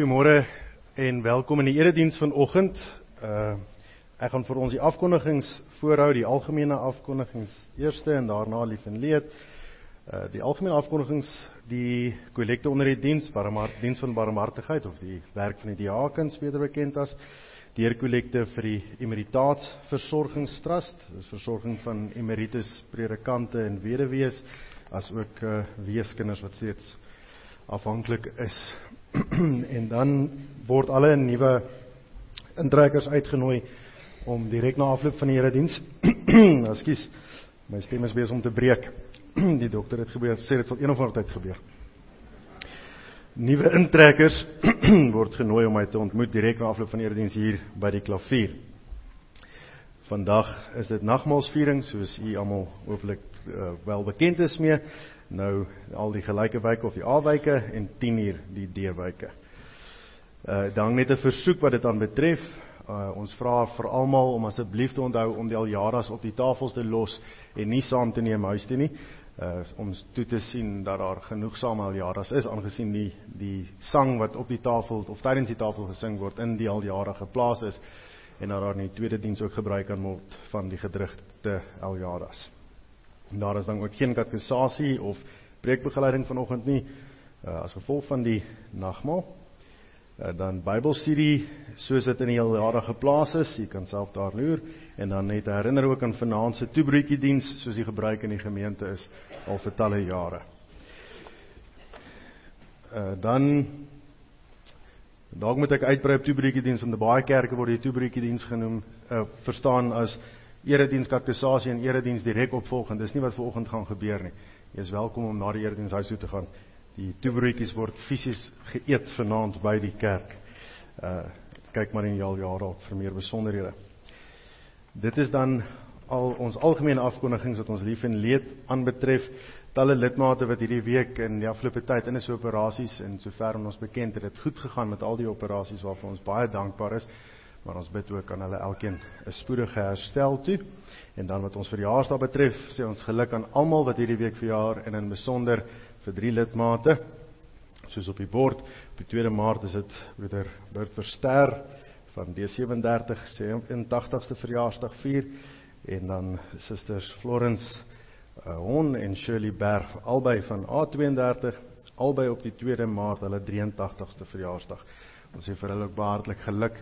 Goeiemôre en welkom in die erediens vanoggend. Uh ek gaan vir ons die afkondigings voorhou, die algemene afkondigings eerste en daarna lief en leed. Uh die algemene afkondigings, die kollekte onder die diens, barmhart diens van barmhartigheid of die werk van die diakens beter bekend as deur kollekte vir die emeritaat versorgingstrust, dis versorging van emeritus predikante en weduwees as ook uh weeskinders wat steeds afhanklik is en dan word alle nuwe intrekkers uitgenooi om direk na afloop van die erediens. Ekskuus. My stem is besig om te breek. die dokter het gebeur sê dit sal een of ander tyd gebeur. Nuwe intrekkers word genooi om my te ontmoet direk na afloop van die erediens hier by die klavier. Vandag is dit nagmaalsviering soos u almal hopelik uh, wel bekend is mee nou al die gelyke wyke of die A-wyke en 10 uur die D-wyke. Uh dan net 'n versoek wat dit aan betref. Uh ons vra vir almal om asseblief te onthou om die aljaras op die tafels te los en nie saam te neem huis toe nie. Uh om toe te sien dat daar genoegsame aljaras is aangesien die die sang wat op die tafel of tydens die tafel gesing word in die aljara geplaas is en dat daar in die tweede diens ook gebruik kan word van die gedrigte aljaras. Daar is dan ook geen katekisasie of preekbegeleiding vanoggend nie uh, as gevolg van die nagmaal. Uh, dan Bybelstudie soos dit in die jare geplaas is, jy kan self daar loer en dan net herinner ook aan vanaand se toebroodjie diens soos die gebruik in die gemeente is al vir talle jare. Uh, dan dalk moet ek uitbrei op toebroodjie diens want baie kerke word die toebroodjie diens genoem uh, verstaan as erediens katekisasie en erediens direk opvolgend. Dis nie wat vanoggend gaan gebeur nie. Jy is welkom om na die erediens huis toe te gaan. Die toebroodjies word fisies geëet vanaand by die kerk. Uh kyk maar in die jare op vir meer besonderhede. Dit is dan al ons algemene afkondigings wat ons lief en leed aanbetref. Talle lidmate wat hierdie week en die afgelope tyd in is operasies en sover ons bekend het dit goed gegaan met al die operasies waarvoor ons baie dankbaar is maar ons bid ook aan hulle elkeen 'n spoedige herstel toe. En dan wat ons verjaarsdag betref, sê ons geluk aan almal wat hierdie week verjaar en in besonder vir drie lidmate. Soos op die bord, op die 2de Maart is dit broeder Bert Verster van D37 sê 80ste verjaarsdag vier en dan susters Florence uh, Hon en Shirley Berg albei van A32 albei op die 2de Maart hulle 83ste verjaarsdag. Ons sê vir hulle ook baie hartlik geluk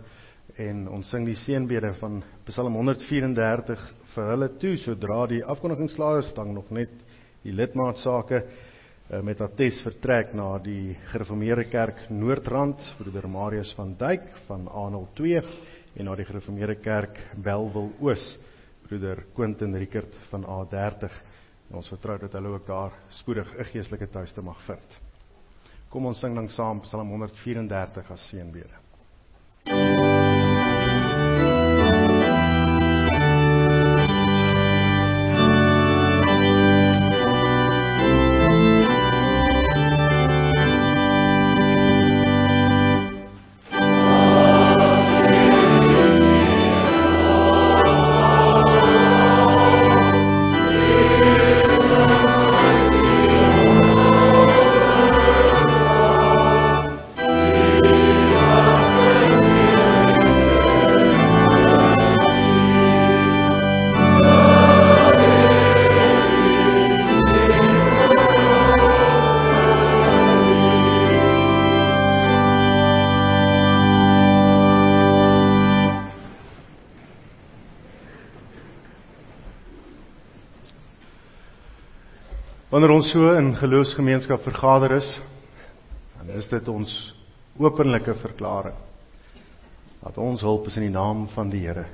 en ons sing die seënbede van Psalm 134 vir hulle toe sodra die afkondigingsslaer stang nog net die lidmaatsake uh, met attest vertrek na die gereformeerde kerk Noordrand broeder Marius van Duyk van A02 en na die gereformeerde kerk Belwel Oos broeder Quentin Rickert van A30 en ons vertrou dat hulle ook daar spoedig 'n geestelike tuiste mag vind. Kom ons sing dan saam Psalm 134 as seënbede. Ons so in geloofsgemeenskap vergader is, dan is dit ons openlike verklaring dat ons hulp is in die naam van die Here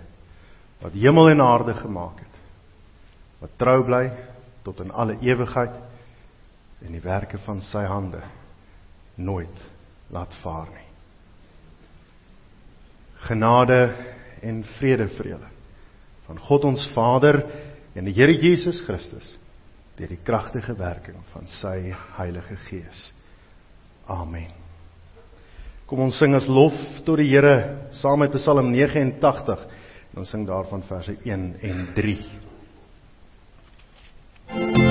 wat hemel en aarde gemaak het. Wat trou bly tot in alle ewigheid en die werke van sy hande nooit laat vaar nie. Genade en vrede vir julle van God ons Vader en die Here Jesus Christus deur die kragtige werking van sy Heilige Gees. Amen. Kom ons sing as lof tot die Here saam met Psalm 89. Ons sing daarvan verse 1 en 3.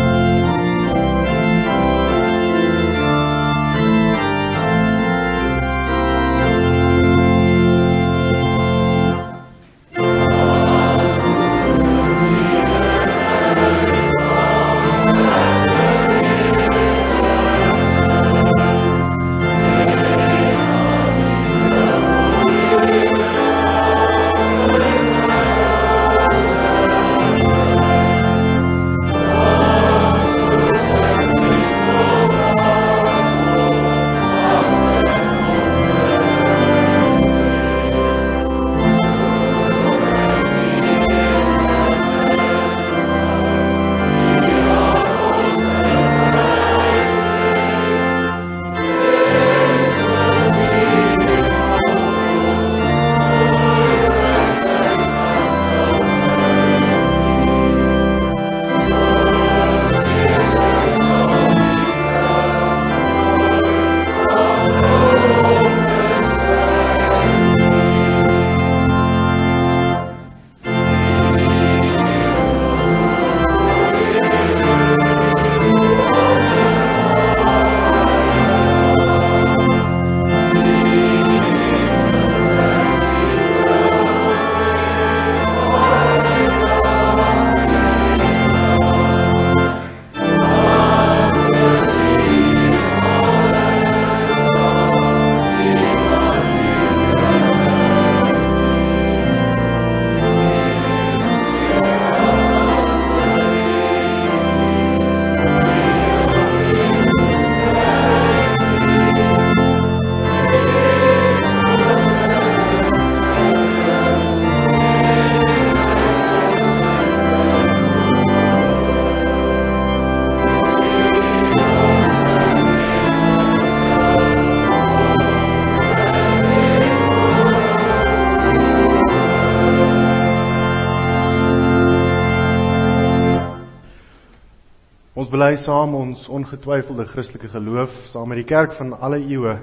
Ongetwyfelde Christelike geloof saam met die kerk van alle eeue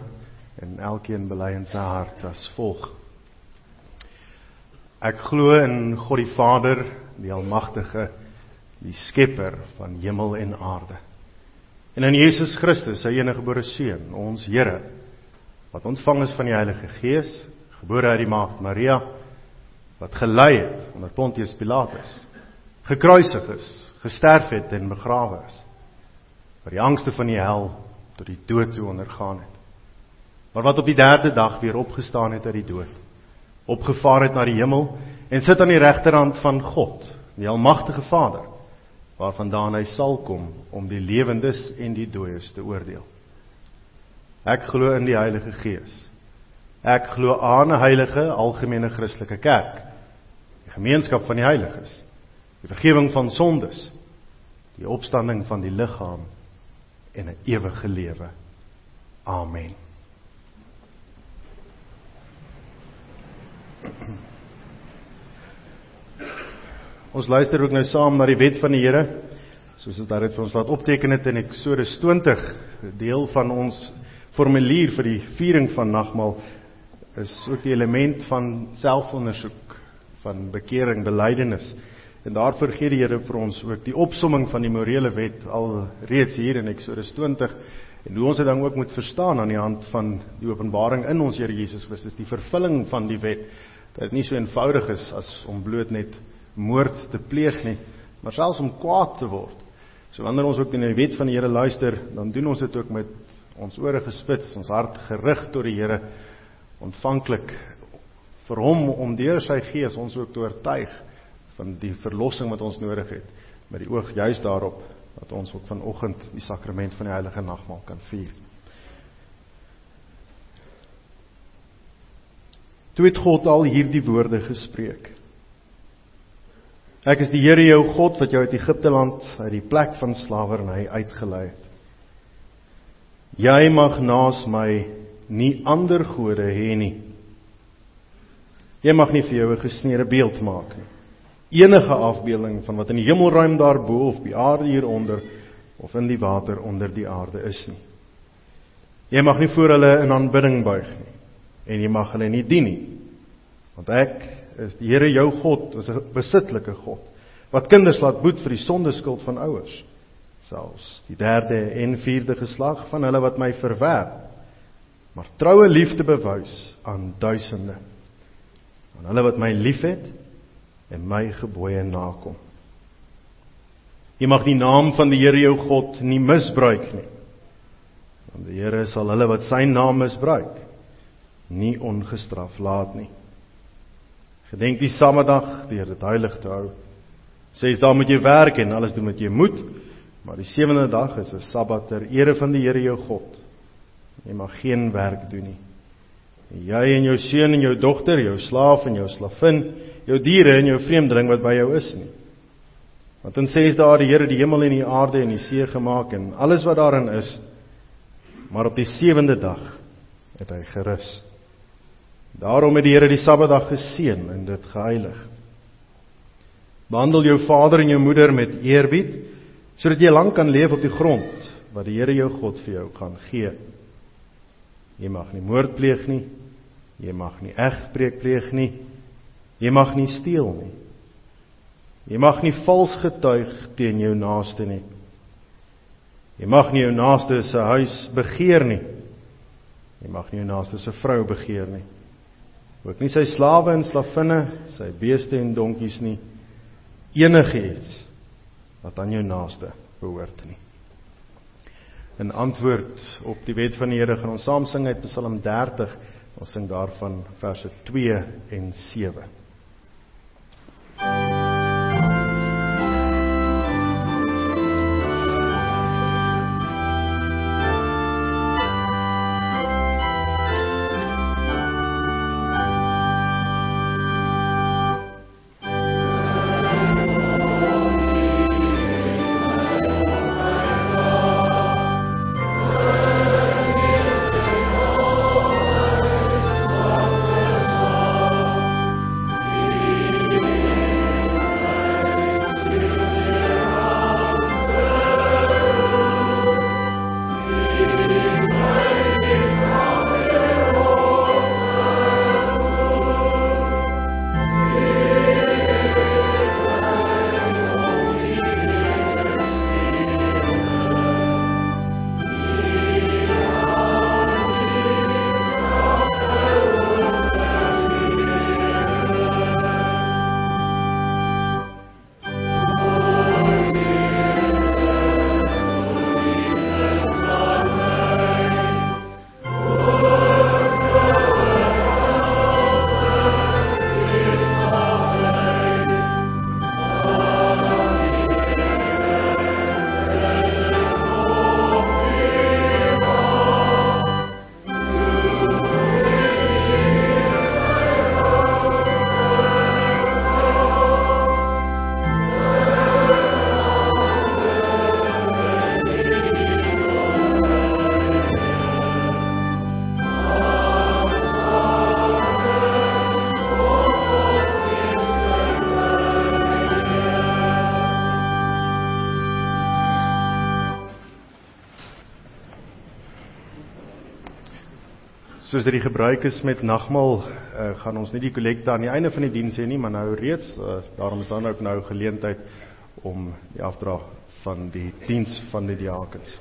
en elkeen bely in sy hart as volg. Ek glo in God die Vader, die almagtige, die skepper van hemel en aarde. En in Jesus Christus, sy eniggebore seun, ons Here, wat ontvang is van die Heilige Gees, gebore uit die maagd Maria, wat gelei het onder Pontius Pilatus, gekruisig is, gesterf het en begrawe is. Vir die angste van die hel tot die dood toe ondergaan het. Maar wat op die 3de dag weer opgestaan het uit die dood. Opgevaar het na die hemel en sit aan die regterhand van God, die almagtige Vader, waarvandaan hy sal kom om die lewendes en die dooies te oordeel. Ek glo in die Heilige Gees. Ek glo aan 'n heilige algemene Christelike kerk, die gemeenskap van die heiliges die vergifnis van sondes, die opstanding van die liggaam en 'n ewige lewe. Amen. Ons luister ook nou saam na die wet van die Here, soos dit daar het vir ons laat opteken het in Eksodus 20, deel van ons formulier vir die viering van nagmaal is ook die element van selfondersoek, van bekering, belydenis. En daarvoor gee die Here vir ons ook die opsomming van die morele wet al reeds hier in Eksodus 20 en hoe ons dit dan ook moet verstaan aan die hand van die openbaring in ons Here Jesus Christus, die vervulling van die wet. Dat dit nie so eenvoudig is as om bloot net moord te pleeg nie, maar selfs om kwaad te word. So wanneer ons ook na die wet van die Here luister, dan doen ons dit ook met ons ore gespits, ons hart gerig tot die Here, ontvanklik vir hom om deur sy gees ons ook te oortuig van die verlossing wat ons nodig het met die oog juis daarop dat ons ook vanoggend die sakrament van die heilige nagmaal kan vier. Toe het God al hierdie woorde gespreek. Ek is die Here jou God wat jou uit Egipte land uit die plek van slawerny uitgelei het. Jy mag naas my nie ander gode hê nie. Jy mag nie vir jou 'n gesneede beeld maak nie enige afbeelding van wat in die hemelruim daarbo of die aarde hieronder of in die water onder die aarde is nie. Jy mag nie voor hulle in aanbidding buig nie en jy mag hulle nie dien nie. Want ek is die Here jou God, is 'n besitlike God wat kinders laat boet vir die sondeskuld van ouers, selfs die derde en vierde geslag van hulle wat my verwerp, maar troue liefde bewys aan duisende. Aan hulle wat my liefhet en my gebooie nakom. Jy mag die naam van die Here jou God nie misbruik nie. Want die Here sal hulle wat sy naam misbruik nie ongestraf laat nie. Gedenk die Saterdag deur dit heilig te hou. Ses dae moet jy werk en alles doen wat jy moet, maar die sewende dag is 'n Sabbat ter ere van die Here jou God. Jy mag geen werk doen nie. Jy en jou seun en jou dogter, jou slaaf en jou slavin jou diere en jou vreemdeling wat by jou is nie. Want in 6 dae het die Here die hemel en die aarde en die see gemaak en alles wat daarin is. Maar op die 7de dag het hy gerus. Daarom het die Here die Sabbatdag geseën en dit geheilig. Behandel jou vader en jou moeder met eerbied sodat jy lank kan leef op die grond wat die Here jou God vir jou gaan gee. Jy mag nie moord pleeg nie. Jy mag nie egbreek pleeg nie. Jy mag nie steel nie. Jy mag nie vals getuig teen jou naaste nie. Jy mag nie jou naaste se huis begeer nie. Jy mag nie jou naaste se vrou begeer nie. Ook nie sy slawe en slavinne, sy beeste en donkies nie. Enigiets wat aan jou naaste behoort nie. In antwoord op die wet van die Here gaan ons saam sing uit Psalm 30. Ons sing daarvan verse 2 en 7. thank you Soos dit die gebruik is met nagmaal, uh, gaan ons nie die kollekte aan die einde van die diens hê nie, maar nou reeds, uh, daarom is dan ook nou geleentheid om die afdra van die diens van die diakens.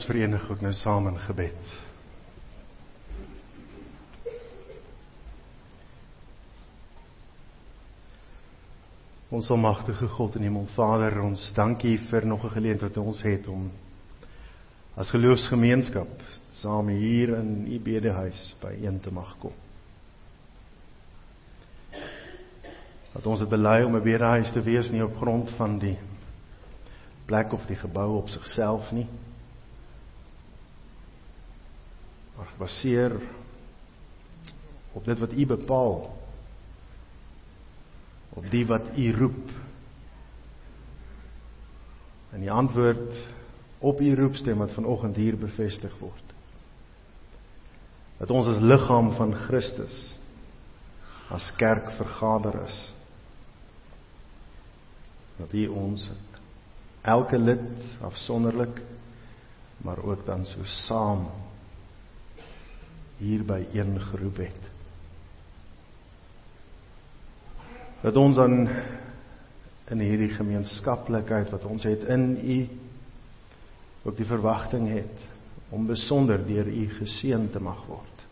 Ons verenig ook nou saam in gebed. Ons almagtige God en Hemel Vader, ons dankie vir nog 'n geleentheid wat ons het om as geloofsgemeenskap saam hier in U bedehuis byeen te mag kom. Dat ons dit bely om 'n bedehuis te wees nie op grond van die plek of die gebou op sigself nie, maar gebaseer op dit wat u bepaal. Op die wat u roep. En die antwoord op u roepstem wat vanoggend hier bevestig word. Dat ons as liggaam van Christus as kerk vergader is. Dat u ons elke lid afsonderlik maar ook dan so saam hier by een geroep het. Dat ons dan in hierdie gemeenskaplikheid wat ons het in U ook die verwagting het om besonder deur U geseën te mag word.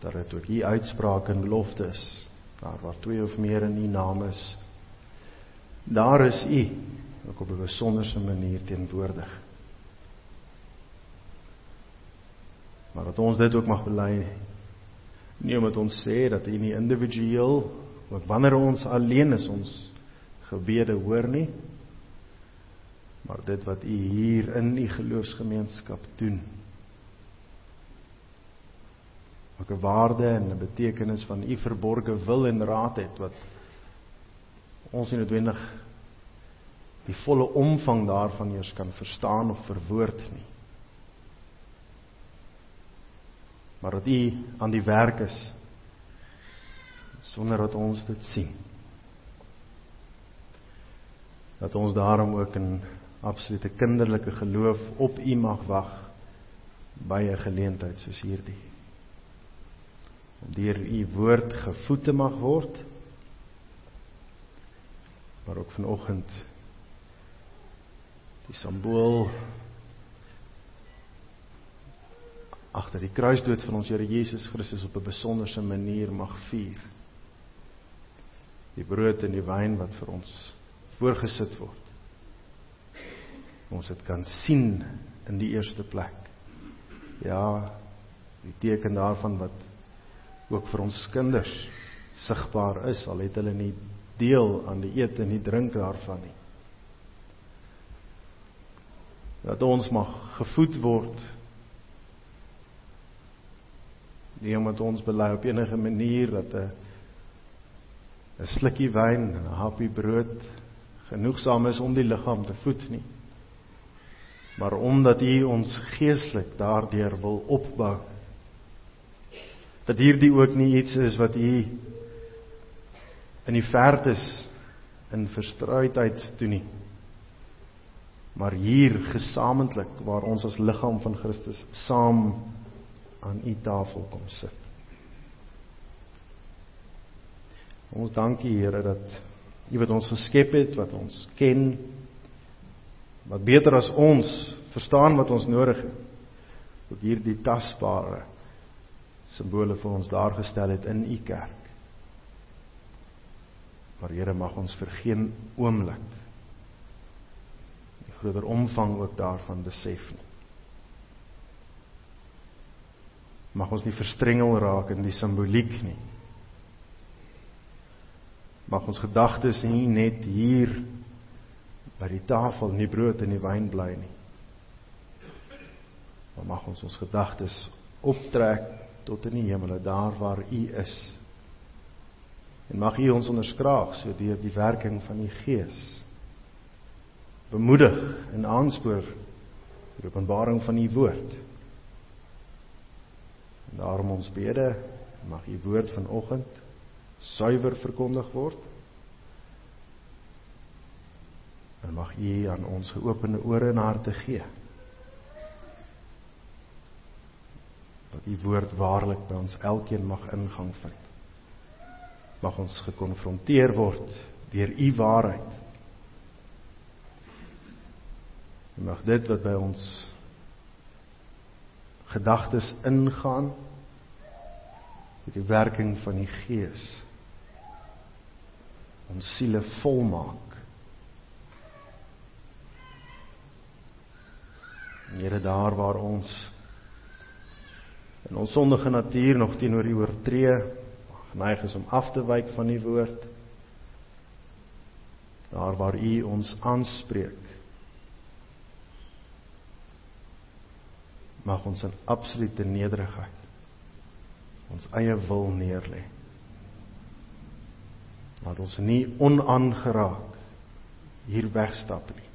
Dat dit ook U uitsprake en beloftes, daar waar twee of meer in U naam is, daar is U ook op 'n besonderse manier teenwoordig. Maar dat ons dit ook mag bely nie omdat ons sê dat U nie individueel ook wanneer ons alleen is ons gebede hoor nie maar dit wat u hier in u geloofsgemeenskap doen ook 'n waarde en 'n betekenis van u verborgde wil en raad het wat ons nie noodwendig die volle omvang daarvan eers kan verstaan of verwoord nie maar dat u aan die werk is sonder dat ons dit sien dat ons daarom ook in absolute kinderlike geloof op U mag wag by 'n geleentheid soos hierdie. Om deur U woord gevoed te mag word. Maar ook vanoggend die simbool agter die kruisdood van ons Here Jesus Christus op 'n besonderse manier mag vier. Die brood en die wyn wat vir ons voorgesit word ons dit kan sien in die eerste plek. Ja, die teken daarvan wat ook vir ons kinders sigbaar is, al het hulle nie deel aan die eet en die drink daarvan nie. Dat ons mag gevoed word nie omdat ons bely op enige manier dat 'n 'n slukkie wyn 'n happie brood genoegsaam is om die liggaam te voed nie maar omdat U ons geestelik daardeur wil opbou. Dat hierdie ook nie iets is wat U in die vertes in verstrooidheid doen nie. Maar hier gesamentlik waar ons as liggaam van Christus saam aan U tafel kom sit. Ons dankie Here dat U wat ons geskep het, wat ons ken, wat beter as ons verstaan wat ons nodig het. Ook hierdie tasbare simbole vir ons daar gestel het in u kerk. Maar Here mag ons vir geen oomblik groter omvang ook daarvan besef nie. Mag ons nie verstrengel raak in die simboliek nie. Mag ons gedagtes nie net hier by die tafel nie brood en nie wyn bly nie. Maar mag ons ons gedagtes optrek tot in die hemele daar waar U is. En mag U ons onderskraag so deur die werking van U Gees. Bemoedig en aanspoor deur openbaring van U woord. En daarom ons bede, mag U woord vanoggend suiwer verkondig word. En mag U aan ons geopende ore en harte gee. Dat U woord waarlik by ons elkeen mag ingang vind. Mag ons gekonfronteer word deur U waarheid. En mag dit wat by ons gedagtes ingaan met die werking van die Gees ons siele volmaak Here daar waar ons in ons sondige natuur nog teenoor U oortree, geneig is om af te wyk van U woord. Daar waar U ons aanspreek. Mag ons in absolute nederigheid ons eie wil neerlê. Laat ons nie onaangeraak hier wegstap nie.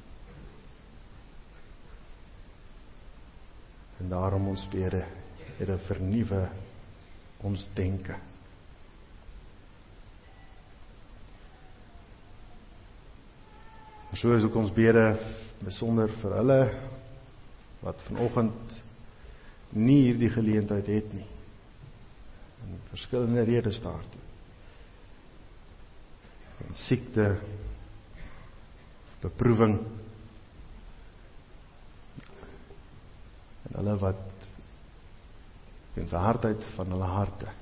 En daarom ons bede, Here, vernuwe ons denke. So is ook ons bede besonder vir hulle wat vanoggend nie hierdie geleentheid het nie. En verskillende redes daartoe. Van siekte, beproewing en hulle wat in sy hardheid van hulle harte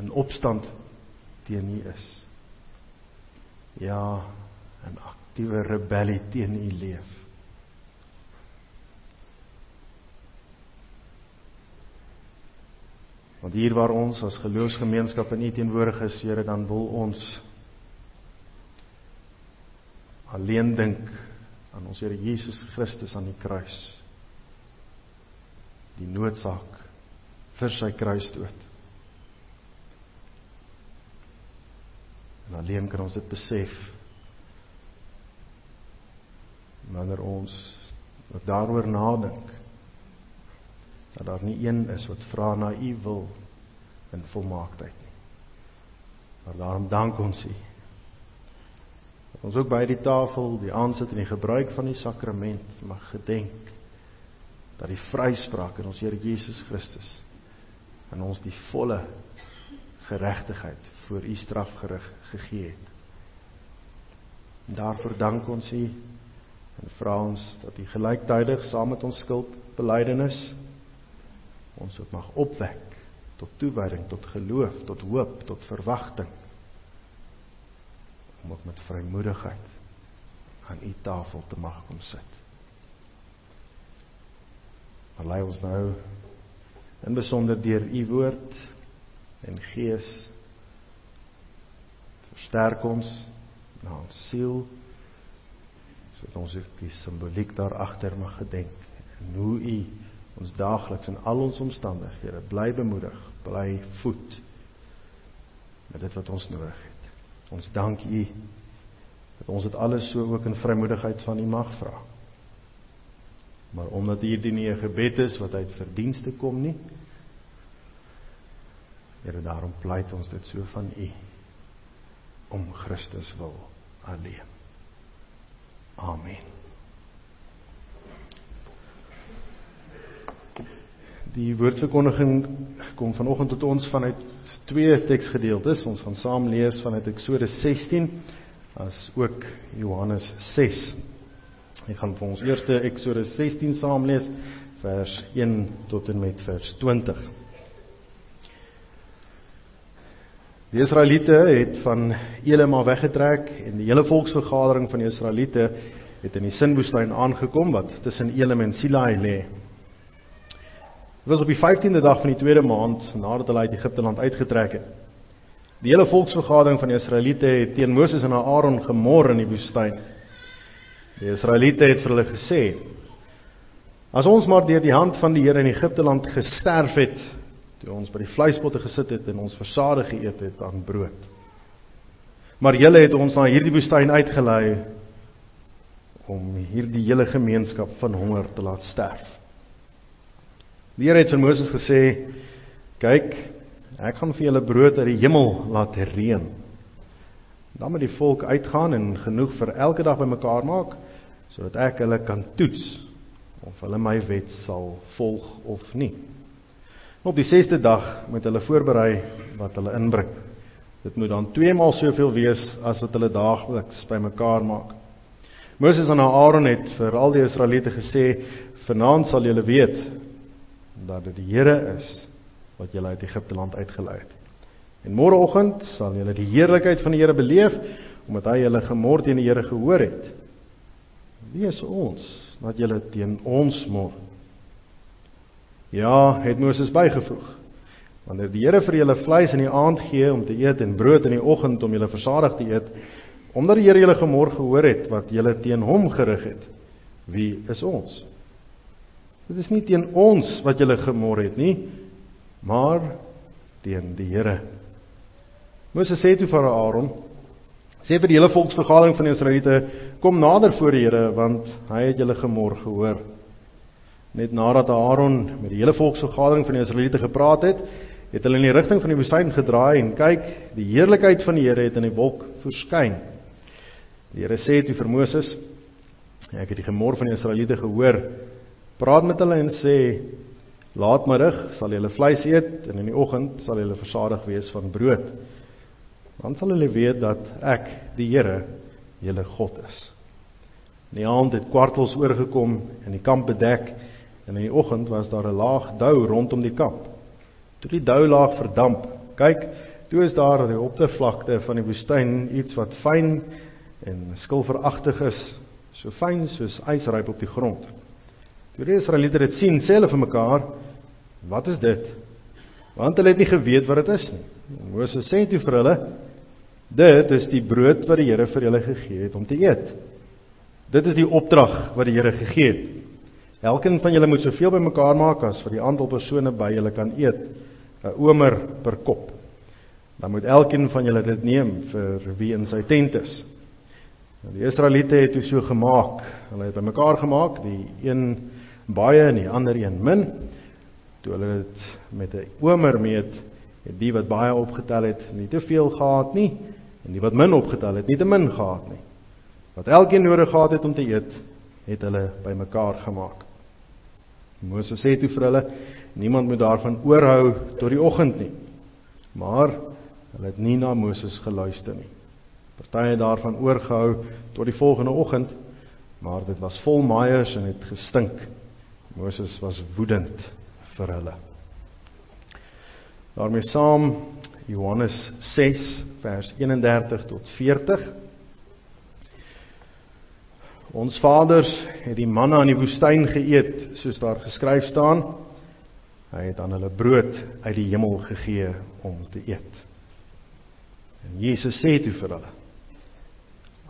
in opstand teen U is. Ja, 'n aktiewe rebellie teen U leef. Want hier waar ons as geloofsgemeenskap in U teenwoordig is, Here, dan wil ons alleen dink aan ons Here Jesus Christus aan die kruis. Die noodsaak vir sy kruisdood. En alleen kan ons dit besef wanneer ons daaroor nadink dat daar nie een is wat vra na u wil in volmaaktheid nie. Maar daarom dank ons u ons ook by die tafel, die aansit en die gebruik van die sakrament mag gedenk dat die vryspraak in ons Here Jesus Christus aan ons die volle geregtigheid voor u strafgerig gegee het. En daarvoor dank ons u en vra ons dat u gelyktydig saam met ons skuldbelydenis ons ook mag opwek tot toewyding, tot geloof, tot hoop, tot verwagting om ook met vrymoedigheid aan u tafel te mag kom sit. Maar lei ons nou in besonder deur u woord en gees versterk ons na ons siel sodat ons die simboliek daar agter mag gedenk en hoe u ons daagliks in al ons omstandighede bly bemoedig, bly voed met dit wat ons nodig het. Ons dank U dat ons dit alles so ook in vrymoedigheid van U mag vra. Maar omdat hierdie nie 'n gebed is wat uit verdienste kom nie, Here daarom pleit ons dit so van U om Christus wil alleen. Amen. Die woordverkondiging kom vanoggend tot ons vanuit twee teksgedeeltes. Ons gaan saam lees vanuit Eksodus 16 as ook Johannes 6. Ek gaan vir ons eerste Eksodus 16 saam lees vers 1 tot en met vers 20. Die Israeliete het van Elim af weggetrek en die hele volksvergadering van die Israeliete het in die Sinwoestyn aangekom wat tussen Elim en Sinai lê. Dit was op die 15de dag van die tweede maand nadat hulle uit Egipte land uitgetrek het. Die hele volksvergadering van die Israeliete het teen Moses en Aaron gemor in die woestyn. Die Israeliete het vir hulle gesê: As ons maar deur die hand van die Here in Egipte land gesterf het, toe ons by die vleispotte gesit het en ons versadig geëet het aan brood. Maar julle het ons na hierdie woestyn uitgelei om hierdie hele gemeenskap van honger te laat sterf. Die Here het vir Moses gesê: "Kyk, ek gaan vir julle brood uit die hemel laat reën. Dan moet die volk uitgaan en genoeg vir elke dag bymekaar maak sodat ek hulle kan toets of hulle my wet sal volg of nie. Op die 6de dag moet hulle voorberei wat hulle inbring. Dit moet dan 2 maal soveel wees as wat hulle daagliks bymekaar maak. Moses en Aaron het vir al die Israeliete gesê: "Vanaand sal julle weet dat dit die Here is wat julle uit Egipte land uitgelei het. En môreoggend sal julle die heerlikheid van die Here beleef omdat hy julle gemor teen die Here gehoor het. Wie is ons dat julle teen ons mor? Ja, het Moses bygevoeg. Wanneer die Here vir julle vleis in die aand gee om te eet en brood in die oggend om julle versadig te eet, omdat die Here julle gemor gehoor het wat julle teen hom gerig het, wie is ons? Dit is nie teen ons wat julle gemor het nie, maar teen die Here. Moses sê toe vir Aaron, sê vir die hele volksvergadering van die Israeliete, kom nader voor die Here want hy het julle gemor gehoor. Net nadat Aaron met die hele volksvergadering van die Israeliete gepraat het, het hulle in die rigting van die woestyn gedraai en kyk, die heerlikheid van die Here het in die wolk verskyn. Die Here sê toe vir Moses, ek het die gemor van die Israeliete gehoor. Praat met hulle en sê laatmiddag sal julle vleis eet en in die oggend sal julle versadig wees van brood. Dan sal hulle weet dat ek, die Here, julle God is. In die aand het kwartels oorgekom en die kamp bedek en in die oggend was daar 'n laag dou rondom die kamp. Toe die dou laag verdamp, kyk, toe is daar op die oppervlakte van die woestyn iets wat fyn en skilveragtig is, so fyn soos ysryp op die grond. Toe die Israeliete dit sien, sê hulle vir mekaar, "Wat is dit?" Want hulle het nie geweet wat dit is nie. Moses sê toe vir hulle, "Dit is die brood wat die Here vir julle gegee het om te eet." Dit is die opdrag wat die Here gegee het. Elkeen van julle moet soveel bymekaar maak as vir die aantal persone by julle kan eet, 'n omer per kop. Dan moet elkeen van julle dit neem vir wie in sy tent is. Nou die Israeliete het dit so gemaak. Hulle het bymekaar gemaak, die een baie en die ander een min. Toe hulle dit met 'n omer meet, het die wat baie opgetel het nie te veel gehad nie en die wat min opgetel het nie te min gehad nie. Wat elkeen nodig gehad het om te eet, het hulle bymekaar gemaak. Moses sê toe vir hulle: "Niemand moet daarvan oorhou tot die oggend nie." Maar hulle het nie na Moses geluister nie. Party het daarvan oorgehou tot die volgende oggend, maar dit was vol maaiers en het gestink. Moses was woedend vir hulle. daarmee saam Johannes 6 vers 31 tot 40 Ons vaders het die manna in die woestyn geëet, soos daar geskryf staan. Hy het aan hulle brood uit die hemel gegee om te eet. En Jesus sê toe vir hulle: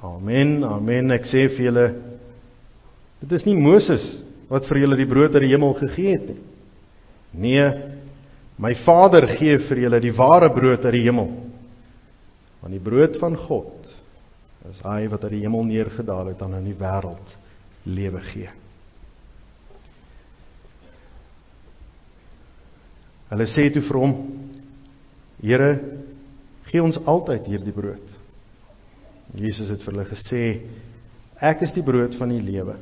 Amen, amen, ek sê vir julle, dit is nie Moses wat vir julle die brood uit die hemel gegee het nie. Nee, my Vader gee vir julle die ware brood uit die hemel. Want die brood van God is hy wat uit die hemel neergedaal het aan in die wêreld lewe gee. Hulle sê toe vir hom: Here, gee ons altyd hierdie brood. Jesus het vir hulle gesê: Ek is die brood van die lewe.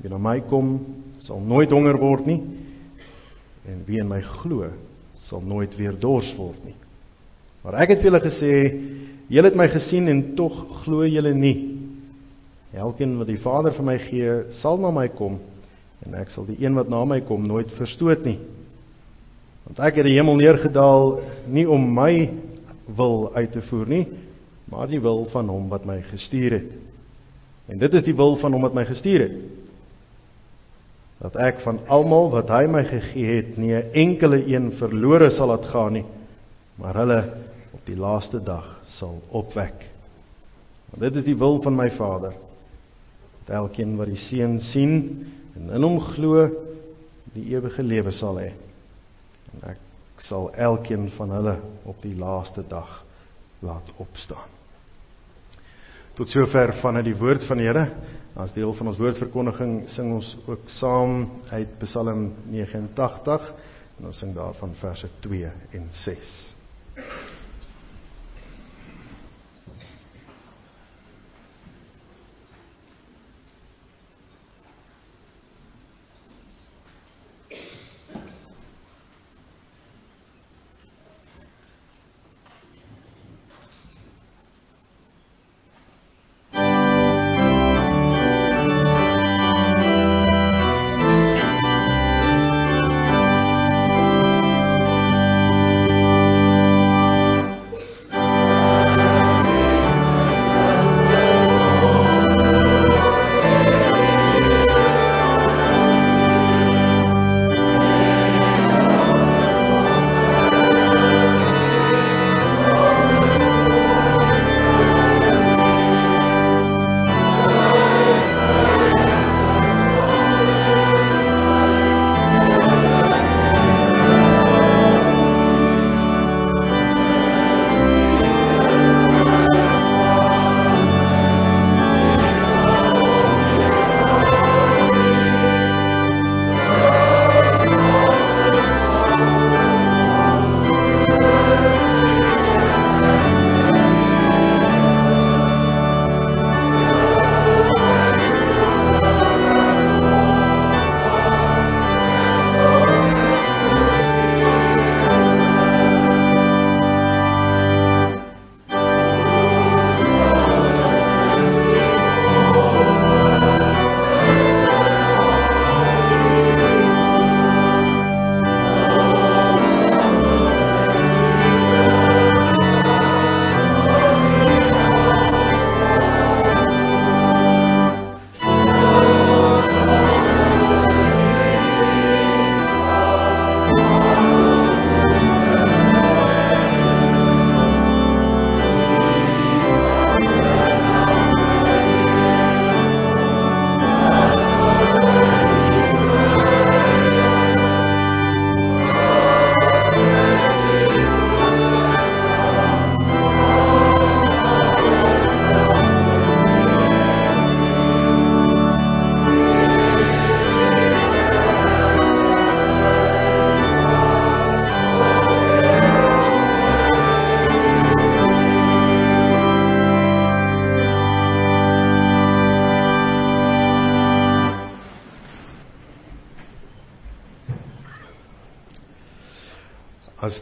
Wie na my kom, sal nooit honger word nie, en wie in my glo, sal nooit weer dors word nie. Maar ek het vir julle gesê, Julle het my gesien en tog glo julle nie. Elkeen wat die Vader vir my gee, sal na my kom en ek sal die een wat na my kom nooit verstoot nie. Want ek het die hemel neergedaal nie om my wil uit te voer nie, maar die wil van hom wat my gestuur het. En dit is die wil van hom wat my gestuur het. Dat ek van almal wat hy my gegee het, nie 'n enkele een verlore sal laat gaan nie, maar hulle op die laaste dag sal opwek. Want dit is die wil van my Vader. Dat elkeen wat die Seun sien en in hom glo, die ewige lewe sal hê. En ek sal elkeen van hulle op die laaste dag laat opstaan. Tot sover vanuit die woord van die Here. As deel van ons woordverkondiging sing ons ook saam uit Psalm 89 en ons sing daarvan verse 2 en 6.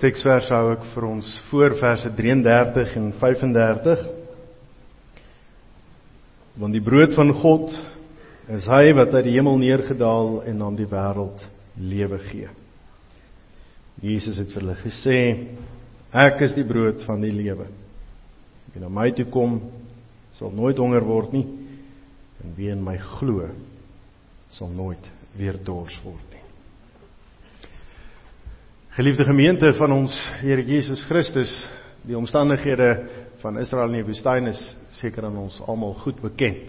Teksvers hou ek vir ons voor verse 33 en 35. Want die brood van God is hy wat uit die hemel neergedaal en aan die wêreld lewe gee. Jesus het vir hulle gesê: Ek is die brood van die lewe. Wie na my toe kom, sal nooit honger word nie, en wie in my glo, sal nooit weer dors word nie. Geliefde gemeente van ons Here Jesus Christus, die omstandighede van Israel in die woestyn is seker aan ons almal goed bekend.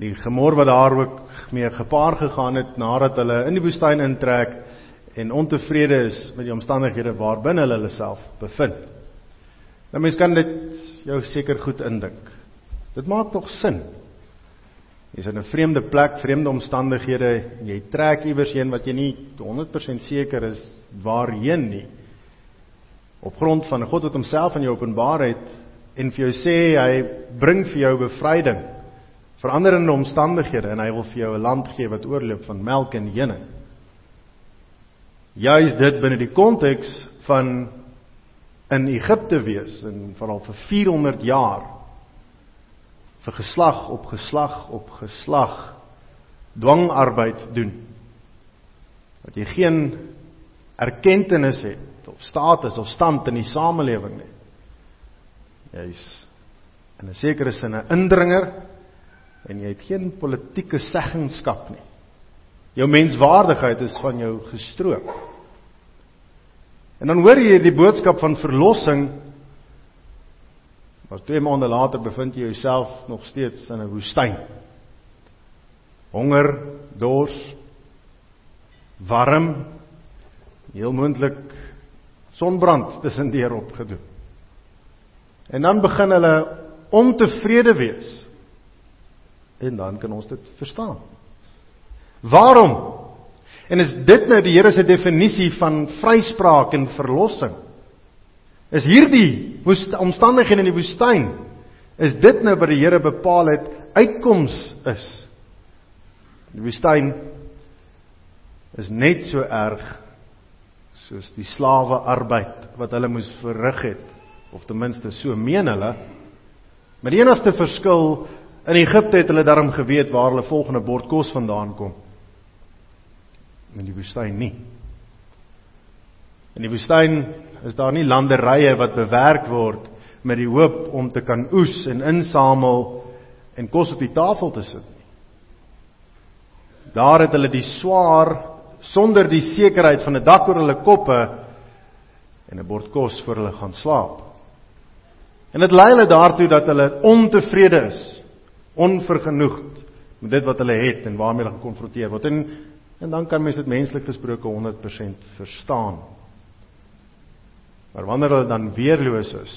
Die gemor wat daar ook mee gepaard gegaan het nadat hulle in die woestyn intrek en ontevrede is met die omstandighede waarbinne hulle hulle self bevind. Nou mens kan dit jou seker goed indink. Dit maak tog sin Jy's in 'n vreemde plek, vreemde omstandighede, jy trek iewers heen wat jy nie 100% seker is waarheen nie. Op grond van God wat homself aan jou openbaar het en vir jou sê hy bring vir jou bevryding. Veranderende omstandighede en hy wil vir jou 'n land gee wat oorloop van melk en honing. Juist dit binne die konteks van in Egipte wees en veral vir 400 jaar vir geslag op geslag op geslag dwangarbeid doen. Dat jy geen erkenning het of status of stand in die samelewing nie. Jy's in 'n sekere sin 'n indringer en jy het geen politieke seggenskap nie. Jou menswaardigheid is van jou gestroop. En dan hoor jy die boodskap van verlossing Maar twee maande later bevind jy jouself nog steeds in 'n woestyn. Honger, dors, warm, heel moontlik sonbrand tussen deur opgedoen. En dan begin hulle ontevrede wees. En dan kan ons dit verstaan. Waarom? En is dit nou die Here se definisie van vryspraak en verlossing? Is hierdie omstandighede in die woestyn is dit nou wat die Here bepaal het uitkoms is. Die woestyn is net so erg soos die slawe arbeid wat hulle moes verrig het of ten minste so meen hulle. Maar die enigste verskil in Egipte het hulle darm geweet waar hulle volgende bord kos vandaan kom. In die woestyn nie. In die woestyn is daar nie landerye wat bewerk word met die hoop om te kan oes en insamel en kos op die tafel te sit nie. Daar het hulle die swaar sonder die sekerheid van 'n dak oor hulle koppe en 'n bord kos voor hulle gaan slaap. En dit lei hulle daartoe dat hulle ontevrede is, onvergenoegd met dit wat hulle het en waarmee hulle gekonfronteer word. En en dan kan mens dit menslik gesproke 100% verstaan. Maar wanneer hulle dan weerloos is,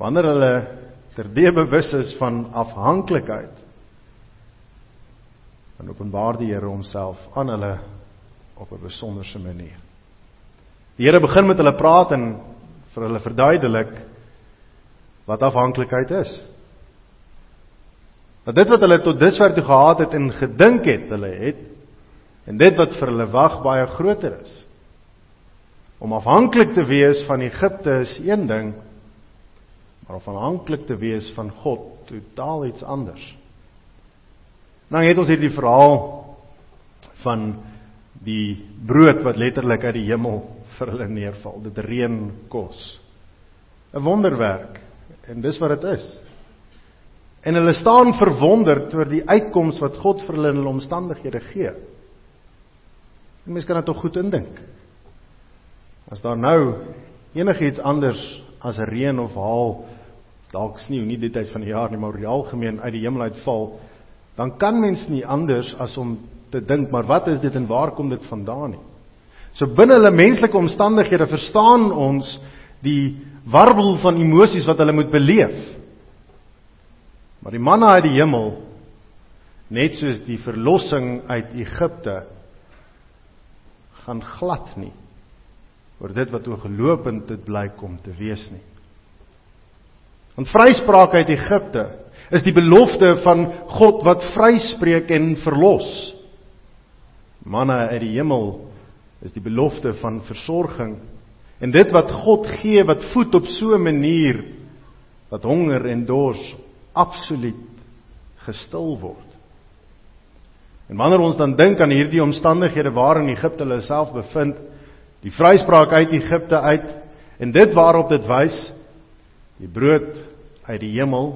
wanneer hulle terdee bewus is van afhanklikheid, dan openbaar die Here homself aan hulle op 'n besonderse manier. Die Here begin met hulle praat en vir hulle verduidelik wat afhanklikheid is. Dat dit wat hulle tot dusver toe gehad het en gedink het hulle het en dit wat vir hulle wag baie groter is. Om afhanklik te wees van Egipte is een ding, maar om afhanklik te wees van God, totaal iets anders. Nou het ons hierdie verhaal van die brood wat letterlik uit die hemel vir hulle neerval, dit reën kos. 'n Wonderwerk en dis wat dit is. En hulle staan verwonderd oor die uitkoms wat God vir hulle in hulle omstandighede gee. Mense kan dit tog goed indink. As daar nou enigiets anders as reën of haal, dalk sneeu nie die tyd van die jaar nie, maar algemeen uit die hemel uitval, dan kan mens nie anders as om te dink, maar wat is dit en waar kom dit vandaan nie? So binne hulle menslike omstandighede verstaan ons die warbel van emosies wat hulle moet beleef. Maar die manna uit die hemel net soos die verlossing uit Egipte gaan glad nie oor dit wat oorgelopend dit blyk om te wees nie. Want vryspraak uit Egipte is die belofte van God wat vryspreek en verlos. Manne uit die hemel is die belofte van versorging en dit wat God gee wat voed op so 'n manier dat honger en dors absoluut gestil word. En wanneer ons dan dink aan hierdie omstandighede waarin Egipte hulle self bevind, die vryspraak uit Egipte uit en dit waarop dit wys, die brood uit die hemel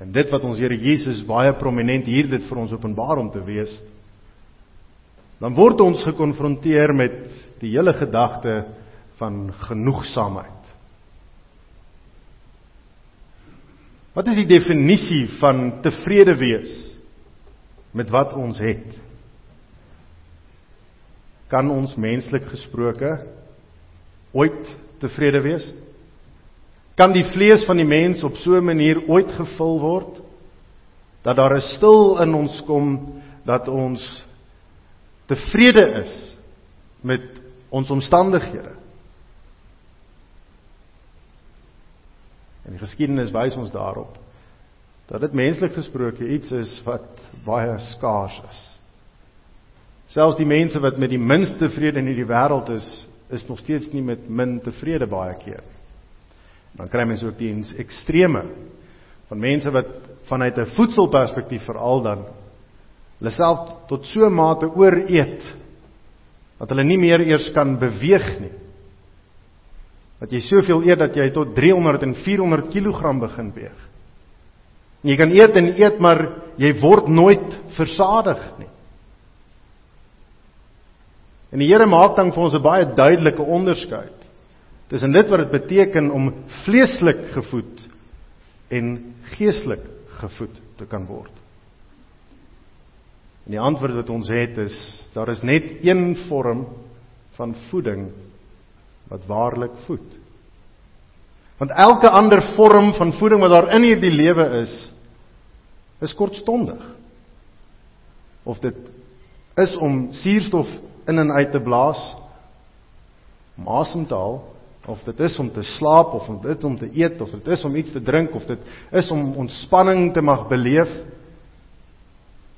en dit wat ons Here Jesus baie prominent hier dit vir ons openbaar om te wees, dan word ons gekonfronteer met die hele gedagte van genoegsaamheid. Wat is die definisie van tevrede wees met wat ons het? Kan ons menslik gesproke ooit tevrede wees? Kan die vlees van die mens op so 'n manier ooit gevul word dat daar 'n stil in ons kom dat ons tevrede is met ons omstandighede. En die geskiedenis wys ons daarop dat dit menslik gesproke iets is wat baie skaars is. Selfs die mense wat met die minste vrede in hierdie wêreld is, is nog steeds nie met min tevrede baie keer. Dan kry mens ook die ekstreme van mense wat vanuit 'n voedselperspektief veral dan hulle self tot so mate ooreet dat hulle nie meer eers kan beweeg nie. Dat jy soveel eet dat jy tot 300 en 400 kg begin weeg. En jy kan eet en eet maar jy word nooit versadig nie. En die Here maak dan vir ons 'n baie duidelike onderskeid tussen dit wat dit beteken om vleeslik gevoed en geestelik gevoed te kan word. En die antwoord wat ons het is daar is net een vorm van voeding wat waarlik voed. Want elke ander vorm van voeding wat daar in hierdie lewe is, is kortstondig. Of dit is om suurstof in en uit te blaas, om asem te haal, of dit is om te slaap of om dit om te eet of dit is om iets te drink of dit is om ontspanning te mag beleef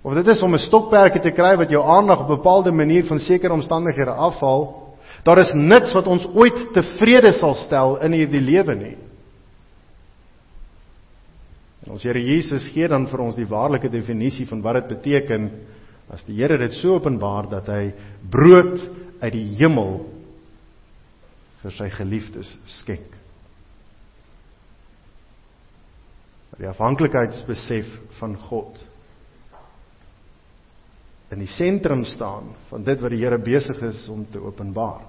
Of dit is om 'n stokperdjie te kry wat jou aandag op 'n bepaalde manier van sekere omstandighede afhaal. Daar is niks wat ons ooit tevrede sal stel in hierdie lewe nie. En ons Here Jesus gee dan vir ons die waarlike definisie van wat dit beteken as die Here dit so openbaar dat hy brood uit die hemel vir sy geliefdes skenk. Die afhanklikheidsbesef van God in die sentrum staan van dit wat die Here besig is om te openbaar.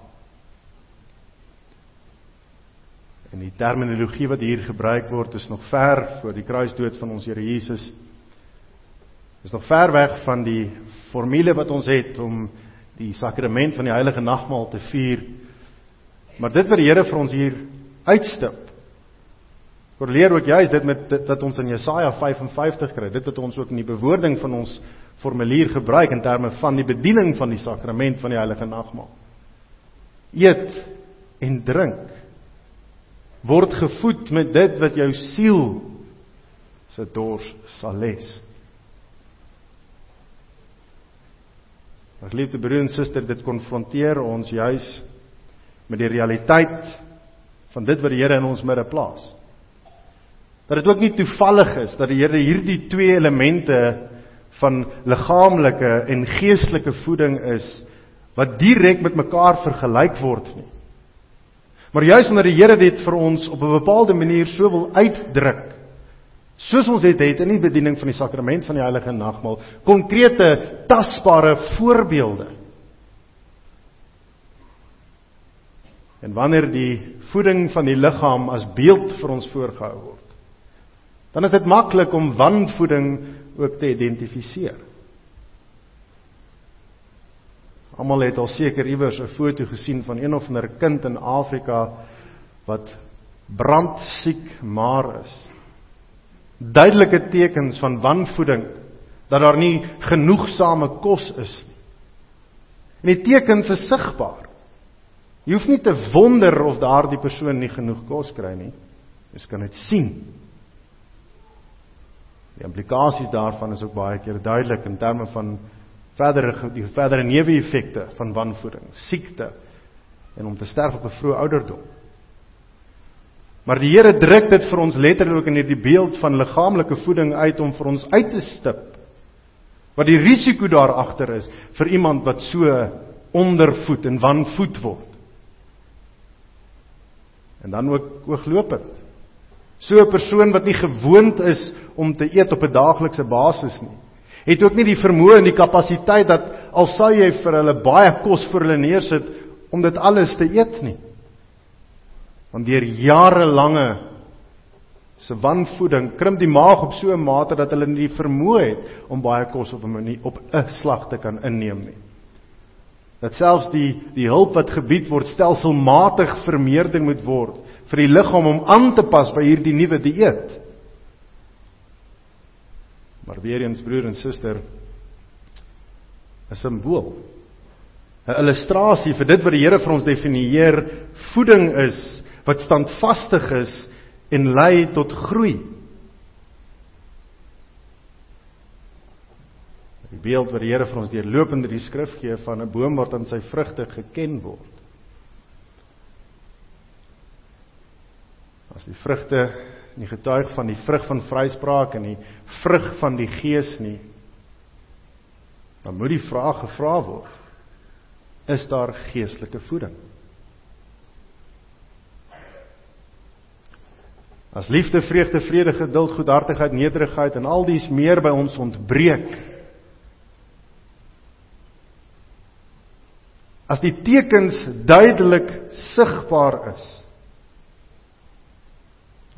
En die terminologie wat hier gebruik word is nog ver voor die kruisdood van ons Here Jesus. Is nog ver weg van die formule wat ons het om die sakrament van die heilige nagmaal te vier. Maar dit wat die Here vir ons hier uitstip. Korreleer ook juist dit met dit wat ons in Jesaja 55 kry, dit wat ons ook in die bewoording van ons formulier gebruik in terme van die bediening van die sakrament van die heilige nagmaal. Eet en drink word gevoed met dit wat jou siel se dors sal les. Maar liefde broer en suster, dit konfronteer ons juis met die realiteit van dit wat die Here in ons midde plaas. Dat dit ook nie toevallig is dat die Here hierdie twee elemente van liggaamlike en geestelike voeding is wat direk met mekaar vergelyk word nie. Maar juis omdat die Here dit vir ons op 'n bepaalde manier so wil uitdruk, soos ons dit het in die bediening van die sakrament van die heilige nagmaal, konkrete, tasbare voorbeelde. En wanneer die voeding van die liggaam as beeld vir ons voorgehou word, dan is dit maklik om wanvoeding ook te identifiseer. Almal het al seker iewers 'n foto gesien van een of ander kind in Afrika wat brandsiek maar is. Duidelike tekens van wanvoeding dat daar nie genoegsame kos is nie. En die tekens is sigbaar. Jy hoef nie te wonder of daardie persoon nie genoeg kos kry nie. Jy kan dit sien. Die implikasies daarvan is ook baie keer duidelik in terme van verdere die verdere neeweffekte van wanvoeding, siekte en om te sterf op 'n vroeë ouderdom. Maar die Here druk dit vir ons letterlik in hierdie beeld van liggaamlike voeding uit om vir ons uit te stip wat die risiko daar agter is vir iemand wat so ondervoed en wanvoed word. En dan ook ooglopend. So 'n persoon wat nie gewoond is om te eet op 'n daaglikse basis nie, het ook nie die vermoë en die kapasiteit dat al sou jy vir hulle baie kos vir hulle neersit om dit alles te eet nie. Want deur jarelange se wanvoeding krimp die maag op so 'n mate dat hulle nie die vermoë het om baie kos op 'n manier op 'n slag te kan inneem nie dat selfs die die hulp wat gebied word stelselmatig vermeerder moet word vir die liggaam om aan te pas by hierdie nuwe dieet. Maar weer eens broer en suster 'n simbool 'n illustrasie vir dit wat die Here vir ons definieer voeding is wat standvastig is en lei tot groei. Die beeld wat die Here vir ons deurlopend in die skrif gee van 'n boom wat aan sy vrugte geken word. As die vrugte nie getuig van die vrug van vryspraak en die vrug van die gees nie, dan moet die vraag gevra word: Is daar geestelike voeding? As liefde, vreugde, vrede, geduld, goedhartigheid, nederigheid en al dies meer by ons ontbreek, as die tekens duidelik sigbaar is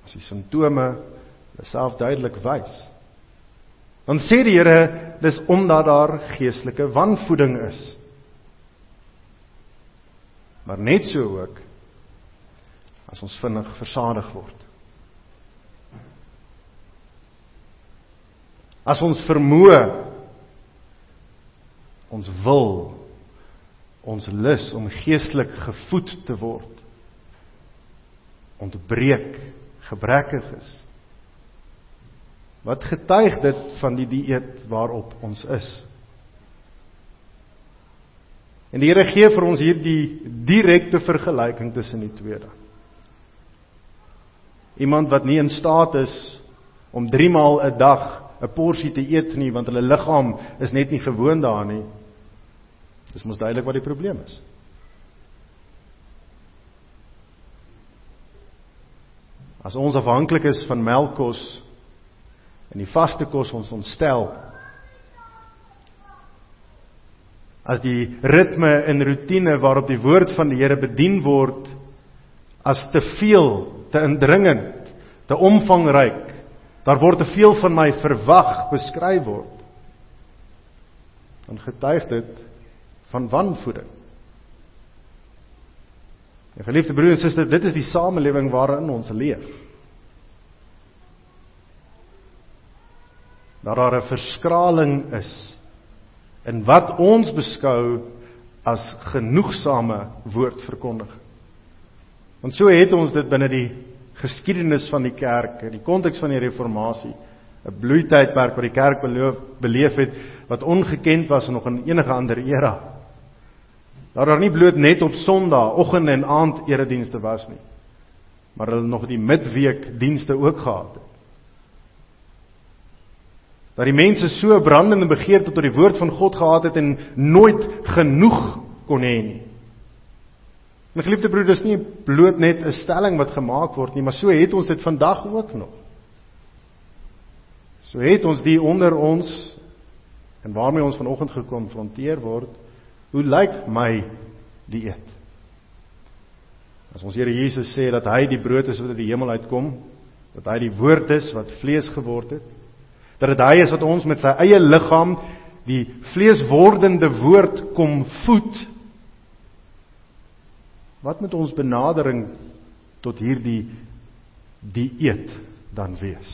as die simptome self duidelik wys dan sê die Here dis omdat daar geestelike wanvoeding is. Maar net so ook as ons vinnig versadig word as ons vermoë ons wil ons lus om geestelik gevoed te word ontbreek gebrekkig is. Wat getuig dit van die dieet waarop ons is? En die Here gee vir ons hierdie direkte vergelyking tussen die twee dan. Iemand wat nie in staat is om 3 maal 'n dag 'n porsie te eet nie want hulle liggaam is net nie gewoond daaraan nie Dis mos duidelik wat die probleem is. As ons afhanklik is van melkkos en die vaste kos ons ontstel. As die ritme en rotine waarop die woord van die Here bedien word as te veel, te indringend, te omvangryk, daar word te veel van my verwag beskryf word. Dan getuig dit van wanvoeding. En geliefde broer en suster, dit is die samelewing waarin ons leef. Dat daar 'n verskraling is in wat ons beskou as genoegsame woordverkondiging. Want so het ons dit binne die geskiedenis van die kerk, in die konteks van die reformatie, 'n bloeitydperk wat die kerk beleef het wat ongekend was nog in enige ander era. Daar daar nie bloot net op Sondag oggend en aand eredienste was nie. Maar hulle nog die midweek dienste ook gehad het. Dat die mense so brandende begeerte tot die woord van God gehad het en nooit genoeg kon hê nie. My geliefde broeders, nie bloot net 'n stelling wat gemaak word nie, maar so het ons dit vandag ook nog. So het ons die onder ons en waarmee ons vanoggend gekonfronteer word Hoe lyk my dieet? As ons Here Jesus sê dat hy die brood is wat uit die hemel uitkom, dat hy die woord is wat vlees geword het, dat dit hy is wat ons met sy eie liggaam die vleeswordende woord kom voed. Wat moet ons benadering tot hierdie dieet dan wees?